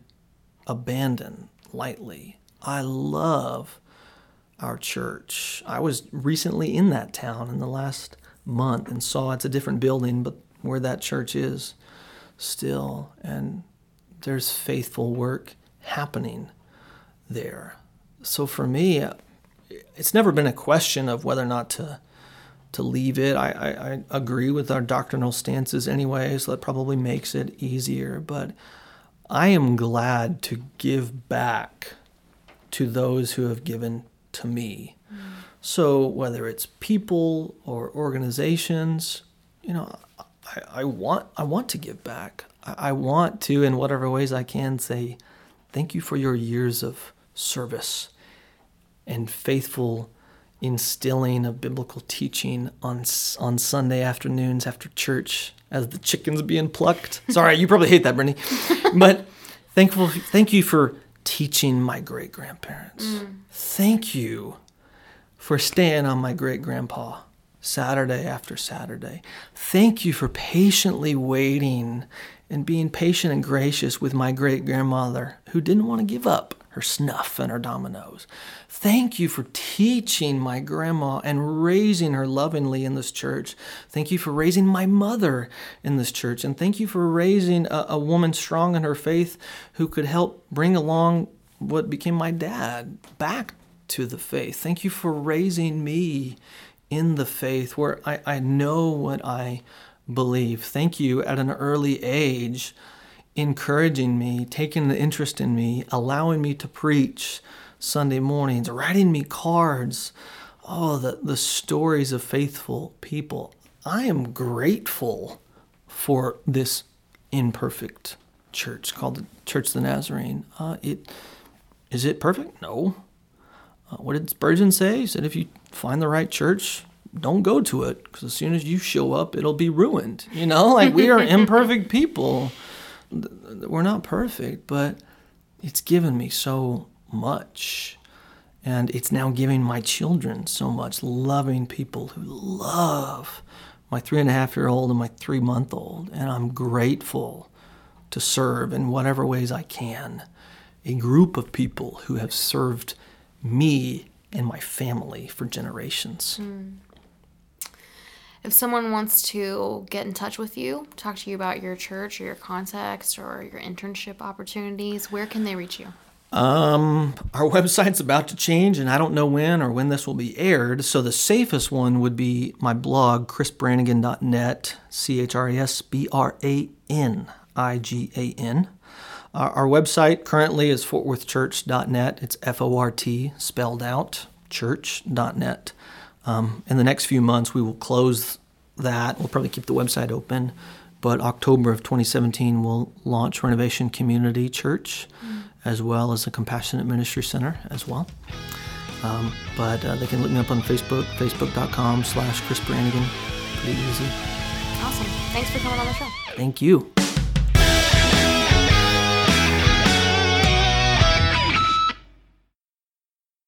abandon lightly. I love our church. I was recently in that town in the last month and saw it's a different building, but where that church is still. And there's faithful work happening there. So for me, it's never been a question of whether or not to to leave it. I, I, I agree with our doctrinal stances anyway, so that probably makes it easier. But I am glad to give back to those who have given to me. Mm. So whether it's people or organizations, you know, I, I want I want to give back. I, I want to, in whatever ways I can, say thank you for your years of service and faithful instilling of biblical teaching on on Sunday afternoons after church as the chickens being plucked. Sorry, you probably hate that, Brittany, but thankful. Thank you for teaching my great grandparents. Mm. Thank you for staying on my great grandpa Saturday after Saturday. Thank you for patiently waiting and being patient and gracious with my great grandmother who didn't want to give up her snuff and her dominoes. Thank you for teaching my grandma and raising her lovingly in this church. Thank you for raising my mother in this church. And thank you for raising a, a woman strong in her faith who could help bring along what became my dad back to the faith. Thank you for raising me in the faith where I, I know what I believe. Thank you at an early age, encouraging me, taking the interest in me, allowing me to preach Sunday mornings, writing me cards. Oh, the, the stories of faithful people. I am grateful for this imperfect church called the Church of the Nazarene. Uh, it is it perfect? No. Uh, what did Spurgeon say? He said, if you find the right church, don't go to it because as soon as you show up, it'll be ruined. You know, like we are imperfect people. We're not perfect, but it's given me so much. And it's now giving my children so much, loving people who love my three and a half year old and my three month old. And I'm grateful to serve in whatever ways I can a group of people who have served me and my family for generations. Mm. If someone wants to get in touch with you, talk to you about your church or your context or your internship opportunities, where can they reach you? Um, our website's about to change, and I don't know when or when this will be aired. So the safest one would be my blog, chrisbranigan.net, C H R E S B R A N I G A N. Our, our website currently is fortworthchurch.net. It's F O R T spelled out, church.net. Um, in the next few months, we will close that. We'll probably keep the website open, but October of 2017, we'll launch Renovation Community Church, as well as a Compassionate Ministry Center as well. Um, but uh, they can look me up on Facebook, facebook.com slash Chris Branigan. Pretty easy. Awesome. Thanks for coming on the show. Thank you.